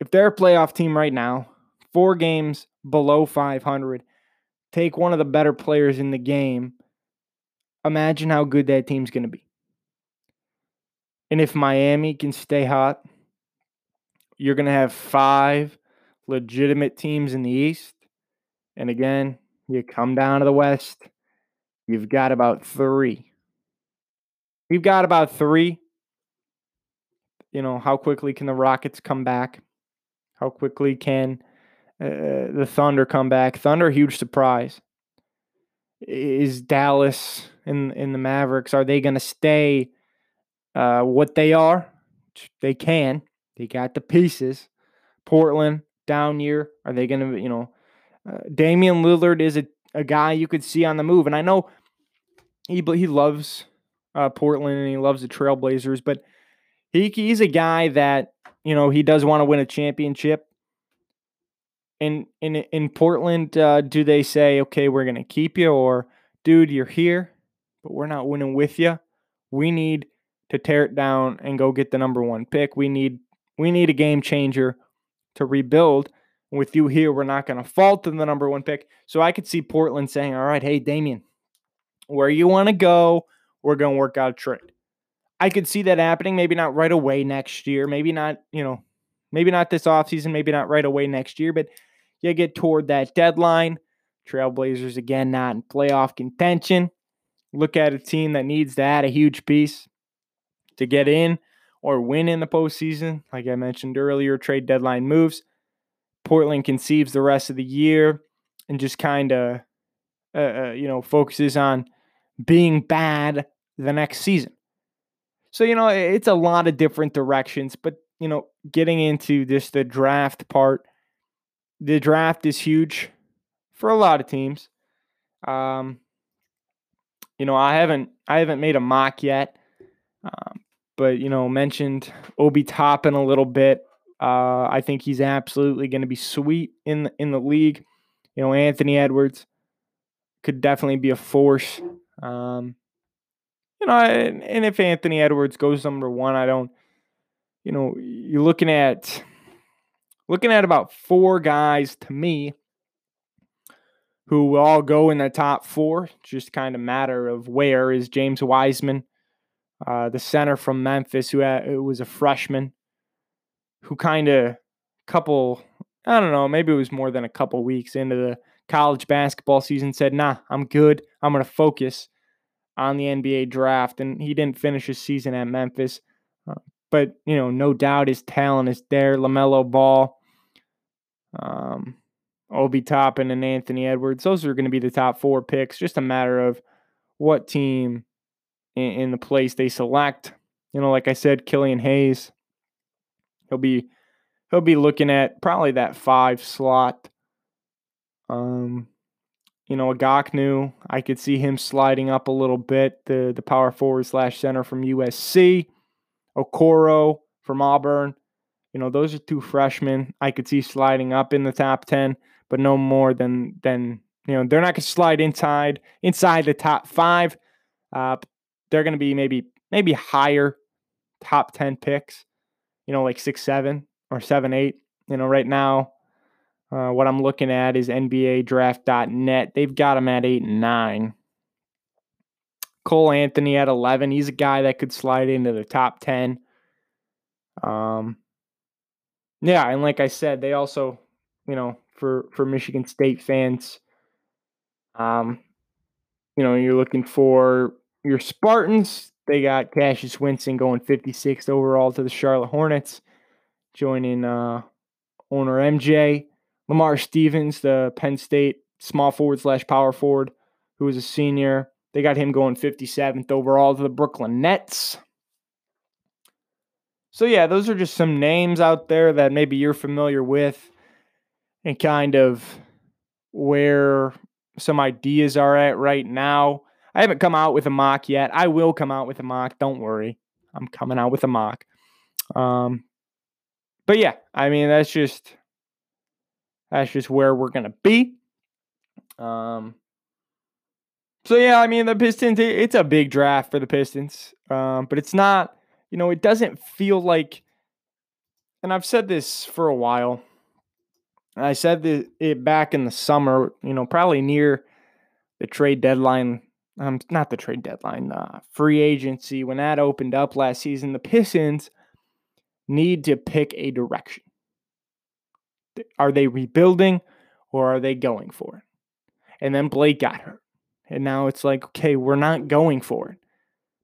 If they're a playoff team right now, four games below 500, take one of the better players in the game. Imagine how good that team's going to be. And if Miami can stay hot, you're going to have five legitimate teams in the East. And again, you come down to the West, you've got about three. You've got about three. You know, how quickly can the Rockets come back? How quickly can uh, the Thunder come back? Thunder, huge surprise. Is Dallas and, in the Mavericks, are they going to stay uh, what they are? They can. They got the pieces. Portland, down year. Are they going to, you know, uh, Damian Lillard is a, a guy you could see on the move. And I know he, he loves uh, Portland and he loves the Trailblazers, but he, he's a guy that, you know, he does want to win a championship. In, in, in Portland, uh, do they say, okay, we're going to keep you, or dude, you're here, but we're not winning with you? We need to tear it down and go get the number one pick. We need we need a game changer to rebuild. With you here, we're not going to fall to the number one pick. So I could see Portland saying, all right, hey, Damian, where you want to go, we're going to work out a trade. I could see that happening, maybe not right away next year, maybe not, you know, maybe not this offseason, maybe not right away next year, but you get toward that deadline. Trailblazers, again, not in playoff contention. Look at a team that needs to add a huge piece to get in or win in the postseason. Like I mentioned earlier, trade deadline moves. Portland conceives the rest of the year and just kind of, uh, uh, you know, focuses on being bad the next season. So, you know, it's a lot of different directions, but, you know, getting into just the draft part, the draft is huge for a lot of teams. Um, you know, I haven't I haven't made a mock yet, um, but you know, mentioned Obi Toppin a little bit. Uh, I think he's absolutely going to be sweet in the, in the league. You know, Anthony Edwards could definitely be a force. Um, you know, and, and if Anthony Edwards goes number one, I don't. You know, you're looking at looking at about four guys to me who will all go in the top four. Just kind of matter of where is James Wiseman uh, the center from Memphis, who, had, who was a freshman, who kind of couple, I don't know, maybe it was more than a couple weeks into the college basketball season, said, "Nah, I'm good. I'm going to focus on the NBA draft." And he didn't finish his season at Memphis, uh, but you know, no doubt his talent is there. LaMelo Ball, um, Obi Toppin, and Anthony Edwards. Those are going to be the top four picks. Just a matter of what team in, in the place they select. You know, like I said, Killian Hayes, he'll be he'll be looking at probably that five slot. Um, you know, Okongwu, I could see him sliding up a little bit. The the power forward slash center from USC, Okoro from Auburn. You know, those are two freshmen I could see sliding up in the top ten, but no more than than you know they're not going to slide inside inside the top five. Uh, they're going to be maybe maybe higher top 10 picks, you know, like 6 7 or 7 8. You know, right now, uh, what I'm looking at is NBA draft.net. They've got him at 8 and 9. Cole Anthony at 11. He's a guy that could slide into the top 10. Um, yeah, and like I said, they also, you know, for for Michigan State fans, um, you know, you're looking for your Spartans, they got Cassius Winston going 56th overall to the Charlotte Hornets, joining uh, owner MJ. Lamar Stevens, the Penn State small forward slash power forward, who was a senior. They got him going 57th overall to the Brooklyn Nets. So, yeah, those are just some names out there that maybe you're familiar with and kind of where some ideas are at right now. I haven't come out with a mock yet. I will come out with a mock. Don't worry. I'm coming out with a mock. Um, but yeah, I mean that's just that's just where we're gonna be. Um, so yeah, I mean the Pistons. It's a big draft for the Pistons, um, but it's not. You know, it doesn't feel like. And I've said this for a while. I said it back in the summer. You know, probably near the trade deadline. Um, not the trade deadline. Uh, free agency when that opened up last season. The Pistons need to pick a direction. Are they rebuilding or are they going for it? And then Blake got hurt. And now it's like, okay, we're not going for it.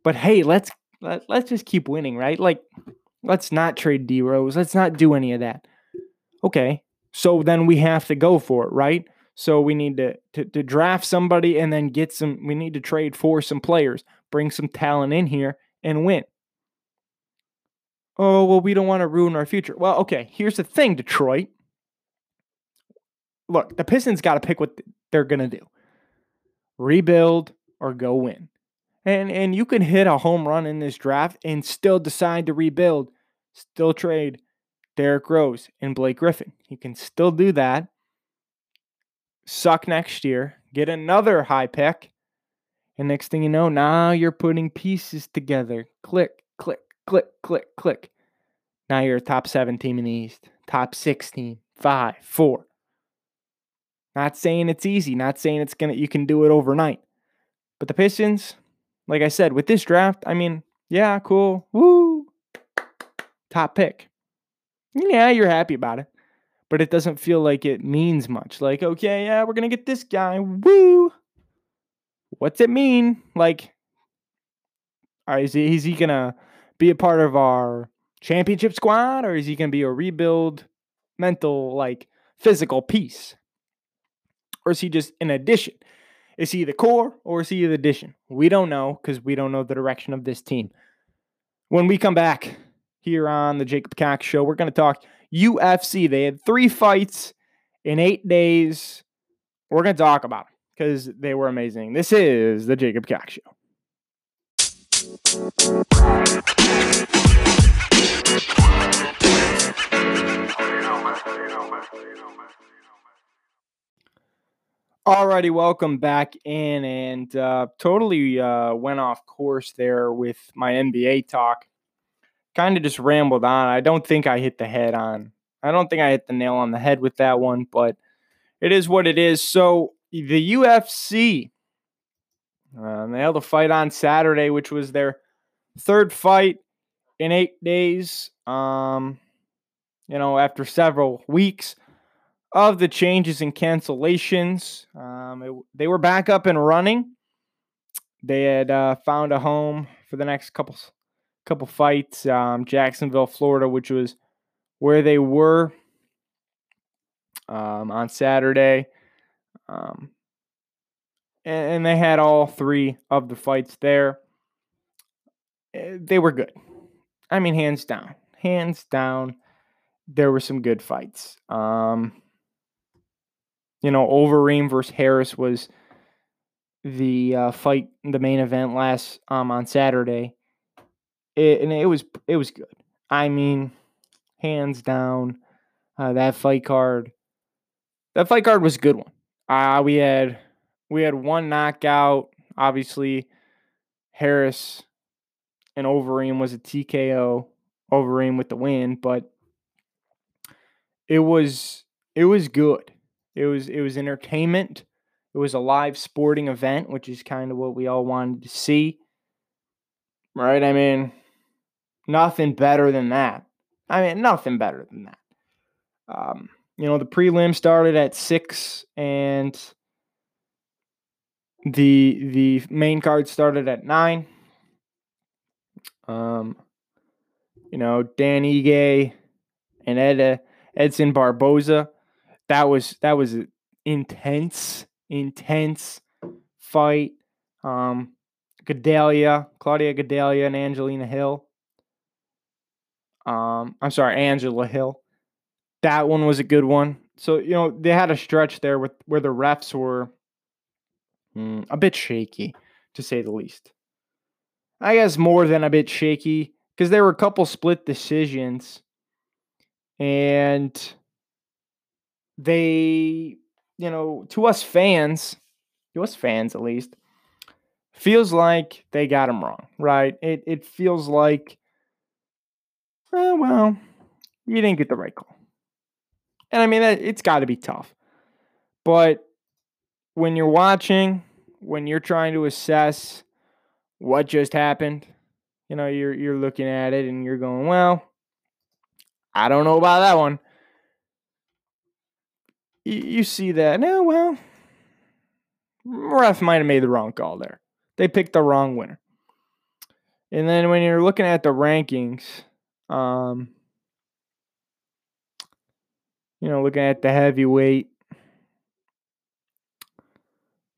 But hey, let's let, let's just keep winning, right? Like let's not trade D Rose. Let's not do any of that. Okay. So then we have to go for it, right? So we need to, to, to draft somebody and then get some we need to trade for some players, bring some talent in here and win. Oh, well, we don't want to ruin our future. Well, okay, here's the thing, Detroit. Look, the Pistons got to pick what they're to do rebuild or go win. And and you can hit a home run in this draft and still decide to rebuild, still trade Derrick Rose and Blake Griffin. You can still do that. Suck next year, get another high pick, and next thing you know, now you're putting pieces together. Click, click, click, click, click. Now you're a top seven team in the East, top six team, five, four. Not saying it's easy, not saying it's gonna you can do it overnight. But the Pistons, like I said, with this draft, I mean, yeah, cool. Woo. Top pick. Yeah, you're happy about it. But it doesn't feel like it means much. Like, okay, yeah, we're gonna get this guy. Woo. What's it mean? Like, uh, is he, is he gonna be a part of our championship squad or is he gonna be a rebuild mental, like physical piece? Or is he just an addition? Is he the core or is he the addition? We don't know because we don't know the direction of this team. When we come back here on the Jacob Cox Show, we're going to talk UFC. They had three fights in eight days. We're going to talk about them because they were amazing. This is the Jacob Cox Show. Alrighty, welcome back in, and uh, totally uh, went off course there with my NBA talk. Kind of just rambled on. I don't think I hit the head on. I don't think I hit the nail on the head with that one, but it is what it is. So the UFC, uh, they held a fight on Saturday, which was their third fight in eight days. Um, you know, after several weeks of the changes and cancellations. Um, it, they were back up and running. They had uh, found a home for the next couple couple fights. Um, Jacksonville, Florida, which was where they were um, on Saturday. Um, and, and they had all three of the fights there. Eh, they were good. I mean, hands down, hands down. There were some good fights. Um, you know, Overeem versus Harris was the uh, fight, the main event last um on Saturday, it, and it was it was good. I mean, hands down, uh, that fight card, that fight card was a good one. Uh, we had we had one knockout. Obviously, Harris and Overeem was a TKO. Overeem with the win, but it was it was good. It was it was entertainment. It was a live sporting event, which is kind of what we all wanted to see. Right? I mean, nothing better than that. I mean, nothing better than that. Um, you know, the prelim started at six, and the the main card started at nine. Um, you know, Dan Ige and Ed, Edson Barboza that was that was intense, intense fight. Um, Gadelha, Claudia Gadelha, and Angelina Hill. Um, I'm sorry, Angela Hill. That one was a good one. So you know they had a stretch there with where the refs were mm, a bit shaky, to say the least. I guess more than a bit shaky because there were a couple split decisions and they, you know, to us fans, to us fans at least, feels like they got him wrong, right? It it feels like, eh, well, you didn't get the right call, and I mean it's got to be tough, but when you're watching, when you're trying to assess what just happened, you know, you're you're looking at it and you're going, well, I don't know about that one. You, you see that? No, well, ref might have made the wrong call there. They picked the wrong winner. And then when you're looking at the rankings, um, you know, looking at the heavyweight,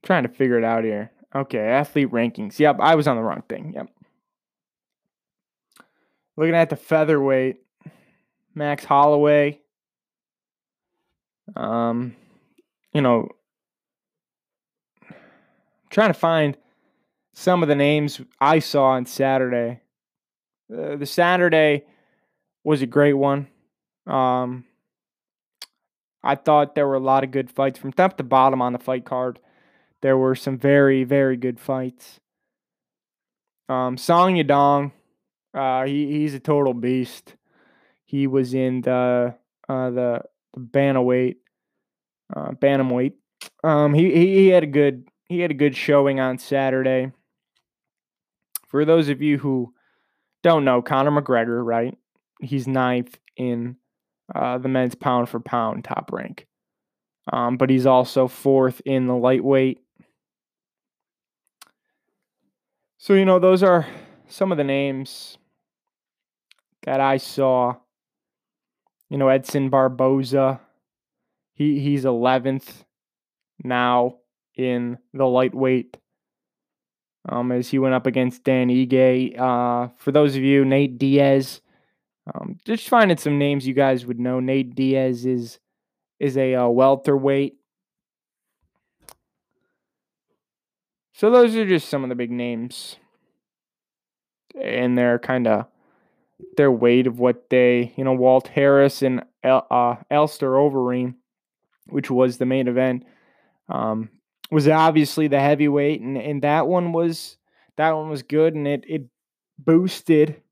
trying to figure it out here. Okay, athlete rankings. Yep, I was on the wrong thing. Yep. Looking at the featherweight, Max Holloway. Um, you know, trying to find some of the names I saw on Saturday. Uh, the Saturday was a great one. Um, I thought there were a lot of good fights from top to bottom on the fight card. There were some very, very good fights. Um, Song Yadong, uh, he, he's a total beast. He was in the uh, the, the bantamweight, uh, bantamweight. Um, he, he he had a good he had a good showing on Saturday. For those of you who don't know, Conor McGregor, right? He's ninth in uh, the men's pound for pound top rank. Um, but he's also fourth in the lightweight. So, you know, those are some of the names that I saw. You know, Edson Barboza, he, he's 11th now in the lightweight um, as he went up against Dan Ige. Uh, for those of you, Nate Diaz, um, just finding some names you guys would know. Nate Diaz is is a uh, welterweight. So those are just some of the big names, and they're kind of their weight of what they, you know, Walt Harris and El, uh, Alistair Overeem, which was the main event. Um, was obviously the heavyweight, and, and that one was that one was good, and it it boosted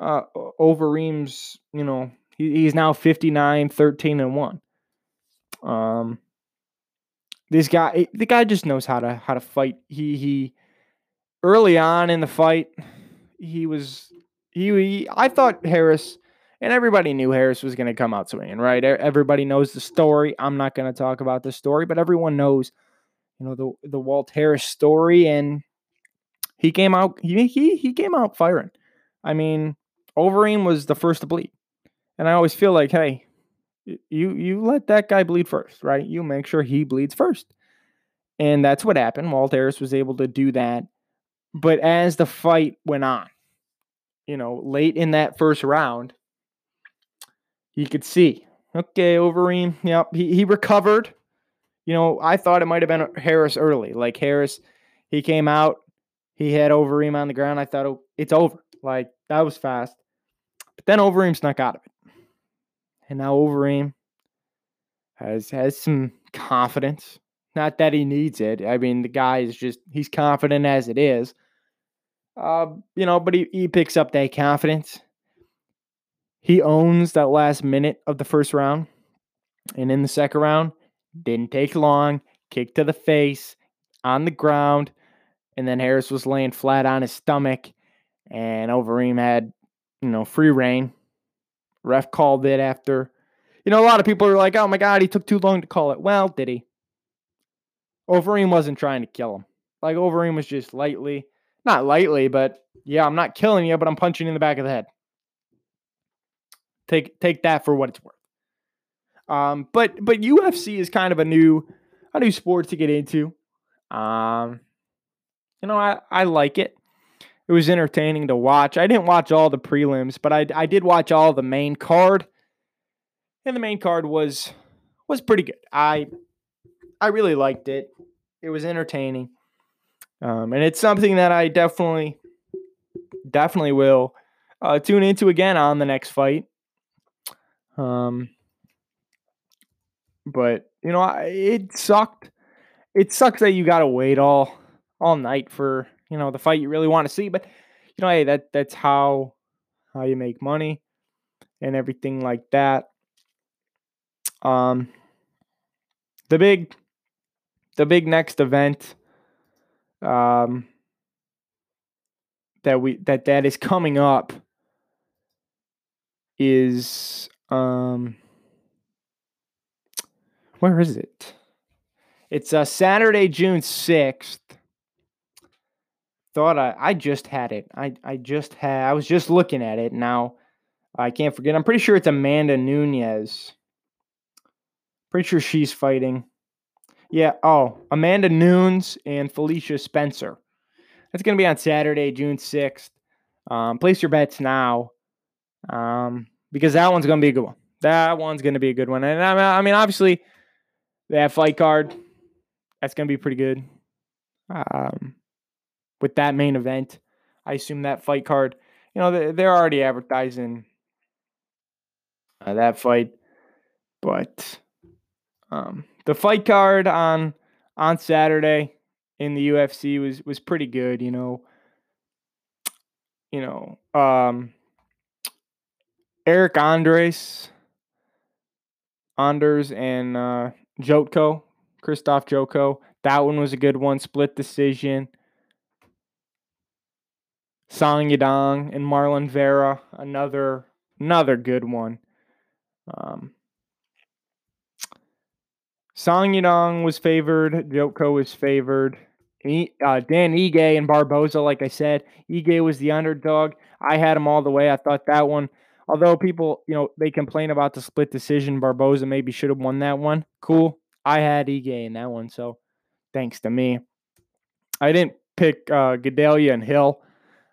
uh, Overeem's. You know, he, he's now 59, 13, and one. Um, this guy, the guy just knows how to how to fight. He he, early on in the fight, he was he, he I thought Harris and everybody knew Harris was going to come out swinging, right? Everybody knows the story. I'm not going to talk about the story, but everyone knows, you know, the the Walt Harris story, and he came out he he he came out firing. I mean, Overeem was the first to bleed, and I always feel like, hey, you you let that guy bleed first, right? You make sure he bleeds first, and that's what happened. Walt Harris was able to do that, but as the fight went on, you know, late in that first round you could see. Okay, Overeem. Yep, he, he recovered. You know, I thought it might have been Harris early. Like Harris, he came out, he had Overeem on the ground. I thought oh, it's over. Like that was fast. But then Overeem snuck out of it. And now Overeem has has some confidence. Not that he needs it. I mean, the guy is just he's confident as it is. Uh, you know, but he, he picks up that confidence he owns that last minute of the first round. And in the second round, didn't take long, kick to the face on the ground. And then Harris was laying flat on his stomach. And Overeem had, you know, free reign. Ref called it after. You know, a lot of people are like, oh my God, he took too long to call it. Well, did he? Overeem wasn't trying to kill him. Like, Overeem was just lightly, not lightly, but yeah, I'm not killing you, but I'm punching in the back of the head. Take take that for what it's worth. Um, but but UFC is kind of a new a new sport to get into. Um, you know, I, I like it. It was entertaining to watch. I didn't watch all the prelims, but I I did watch all the main card. And the main card was was pretty good. I I really liked it. It was entertaining. Um, and it's something that I definitely, definitely will uh, tune into again on the next fight. Um, but you know, I, it sucked. It sucks that you got to wait all all night for you know the fight you really want to see. But you know, hey, that that's how how you make money and everything like that. Um, the big the big next event um that we that that is coming up is um where is it? It's uh, Saturday, June 6th. Thought I, I just had it. I, I just had, I was just looking at it. Now, I can't forget. I'm pretty sure it's Amanda Nunes. Pretty sure she's fighting. Yeah. Oh, Amanda Nunes and Felicia Spencer. That's going to be on Saturday, June 6th. Um, place your bets now um, because that one's going to be a good one. That one's going to be a good one. And I mean, obviously, that fight card, that's going to be pretty good. Um, with that main event, I assume that fight card, you know, they're already advertising uh, that fight, but um, the fight card on on Saturday in the UFC was was pretty good. You know, you know, um, Eric Andres, Anders, and uh, Jotko, Krzysztof Jotko. That one was a good one. Split decision. Song Yadong and Marlon Vera, another another good one. Um, Song Yadong was favored. Jotko was favored. uh, Dan Ige and Barboza, like I said, Ige was the underdog. I had him all the way. I thought that one, although people, you know, they complain about the split decision, Barboza maybe should have won that one. Cool. I had Ige in that one, so thanks to me. I didn't pick uh, Gadelha and Hill,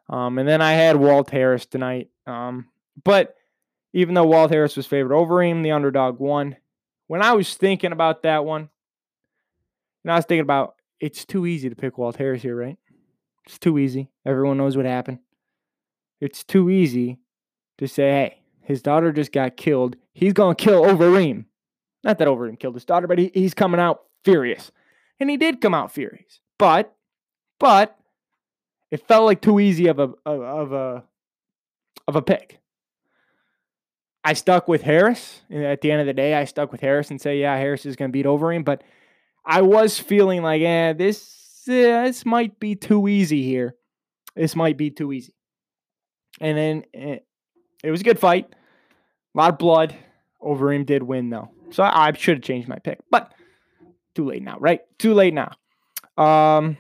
um, and then I had Walt Harris tonight. Um, but even though Walt Harris was favored over him, the underdog won. When I was thinking about that one, and I was thinking about it's too easy to pick Walt Harris here, right? It's too easy. Everyone knows what happened. It's too easy to say, hey, his daughter just got killed. He's going to kill Overeem. Not that Overeem killed his daughter, but he, he's coming out furious. And he did come out furious. But, but, it felt like too easy of a of, a of a pick. I stuck with Harris. And at the end of the day, I stuck with Harris and say, yeah, Harris is going to beat Overeem. But I was feeling like, eh, this uh, this might be too easy here. This might be too easy. And then it, it was a good fight. A lot of blood. Overeem did win though. So I, I should have changed my pick, but too late now, right? Too late now. Um,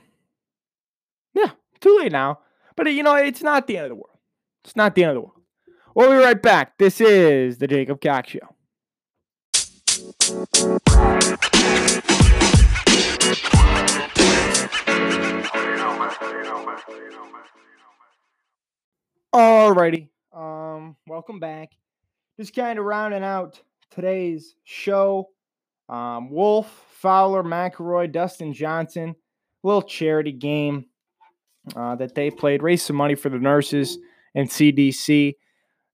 yeah, too late now. But you know, it's not the end of the world. It's not the end of the world. We'll be right back. This is the Jacob Cox Show. Alrighty. Um, welcome back. Just kind of rounding out today's show. Um, Wolff, Fowler, McIlroy, Dustin Johnson, little charity game uh, that they played, raised some money for the nurses and CDC.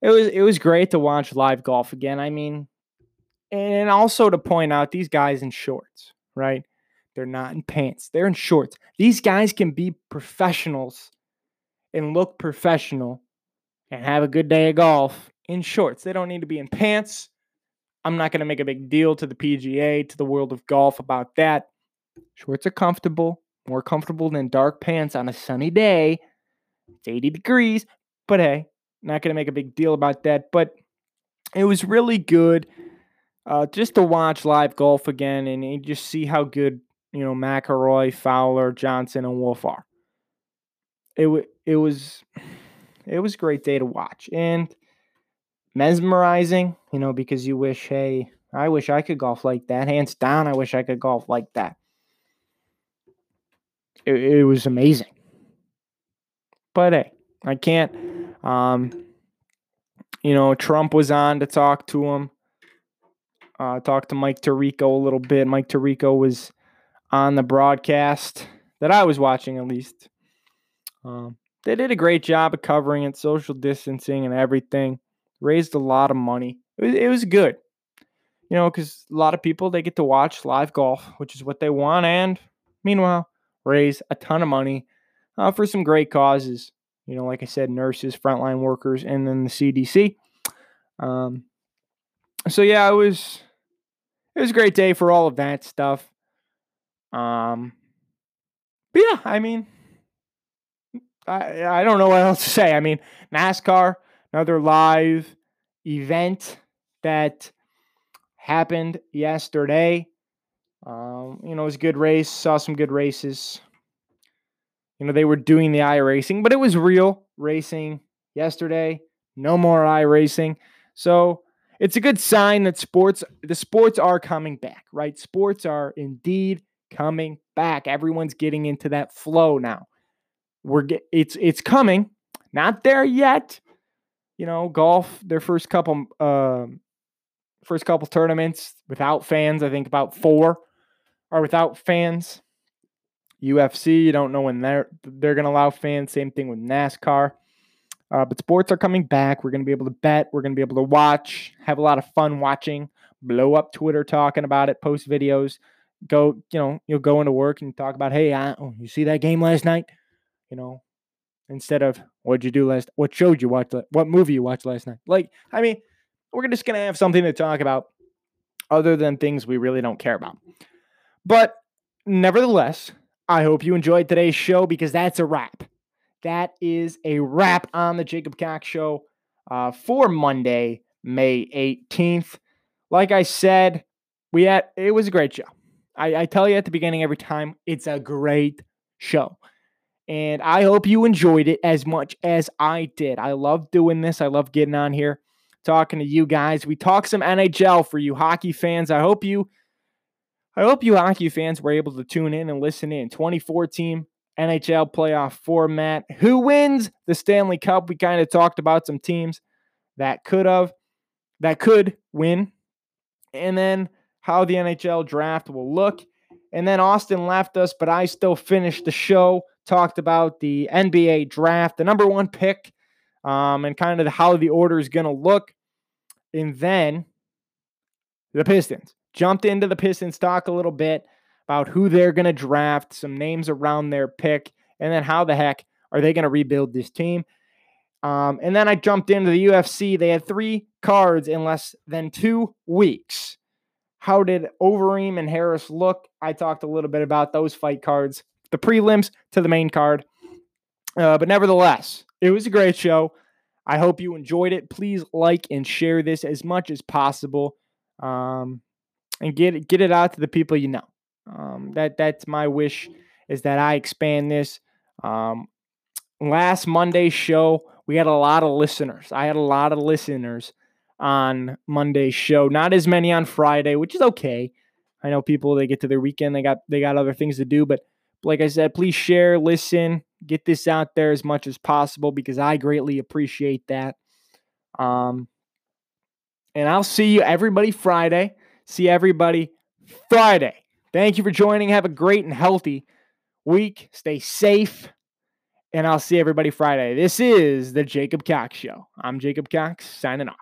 It was it was great to watch live golf again. I mean, and also to point out these guys in shorts, right? They're not in pants. They're in shorts. These guys can be professionals and look professional and have a good day of golf in shorts. They don't need to be in pants. I'm not going to make a big deal to the PGA, to the world of golf about that. Shorts are comfortable, more comfortable than dark pants on a sunny day. It's 80 degrees, but hey, not going to make a big deal about that. But it was really good uh, just to watch live golf again and, and just see how good, you know, McIlroy, Fowler, Johnson, and Wolff are. It, w- it was it was a great day to watch. And mesmerizing, you know, because you wish, hey, I wish I could golf like that. Hands down, I wish I could golf like that. It, it was amazing. But hey, I can't. Um, you know, Trump was on to talk to him. Uh, talked to Mike Tirico a little bit. Mike Tirico was on the broadcast that I was watching at least. Um, they did a great job of covering it, social distancing and everything. Raised a lot of money. It was, it was good, you know, because a lot of people they get to watch live golf, which is what they want, and meanwhile raise a ton of money uh, for some great causes. You know, like I said, nurses, frontline workers, and then the CDC. Um, so yeah, it was it was a great day for all of that stuff. Um, but yeah, I mean, I I don't know what else to say. I mean, NASCAR, another live event that happened yesterday. Um, you know, it was a good race. Saw some good races. You know, they were doing the iRacing, but it was real racing yesterday. No more iRacing. So it's a good sign that sports, the sports are coming back, right? Sports are indeed coming back. Everyone's getting into that flow now. We're get, it's it's coming, not there yet. You know, golf their first couple uh, first couple tournaments without fans. I think about four are without fans. UFC, you don't know when they're they're going to allow fans. Same thing with NASCAR. Uh, but sports are coming back. We're going to be able to bet. We're going to be able to watch, have a lot of fun watching, blow up Twitter talking about it, post videos. Go, you know, you'll go into work and talk about, hey, I, oh, you see that game last night? You know, instead of what'd you do last, what showed you watch, what movie you watched last night? Like, I mean, we're just going to have something to talk about other than things we really don't care about. But nevertheless, I hope you enjoyed today's show because that's a wrap that is a wrap on the Jacob Cox Show uh, for Monday, May 18th. Like I said, we had it was a great show. I, I tell you at the beginning every time, it's a great show. And I hope you enjoyed it as much as I did. I love doing this. I love getting on here, talking to you guys. We talk some NHL for you hockey fans. I hope you I hope you hockey fans were able to tune in and listen in. 2014 NHL playoff format. Who wins the Stanley Cup? We kind of talked about some teams that could have, that could win, and then how the NHL draft will look. And then Austin left us, but I still finished the show. Talked about the NBA draft, the number one pick, um, and kind of how the order is going to look. And then the Pistons. Jumped into the Pistons talk a little bit about who they're going to draft, some names around their pick, and then how the heck are they going to rebuild this team. Um, and then I jumped into the UFC. They had three cards in less than two weeks. How did Overeem and Harris look? I talked a little bit about those fight cards, the prelims to the main card. Uh, but nevertheless, it was a great show. I hope you enjoyed it. Please like and share this as much as possible, um, and get get it out to the people you know. Um, that that's my wish is that I expand this. Um, last Monday's show, we had a lot of listeners. I had a lot of listeners on Monday's show. Not as many on Friday, which is okay. I know people they get to their weekend, they got they got other things to do, but like I said, please share, listen, get this out there as much as possible because I greatly appreciate that. Um, and I'll see you everybody Friday. See everybody Friday. Thank you for joining. Have a great and healthy week. Stay safe. And I'll see everybody Friday. This is the Jacob Cox Show. I'm Jacob Cox signing off.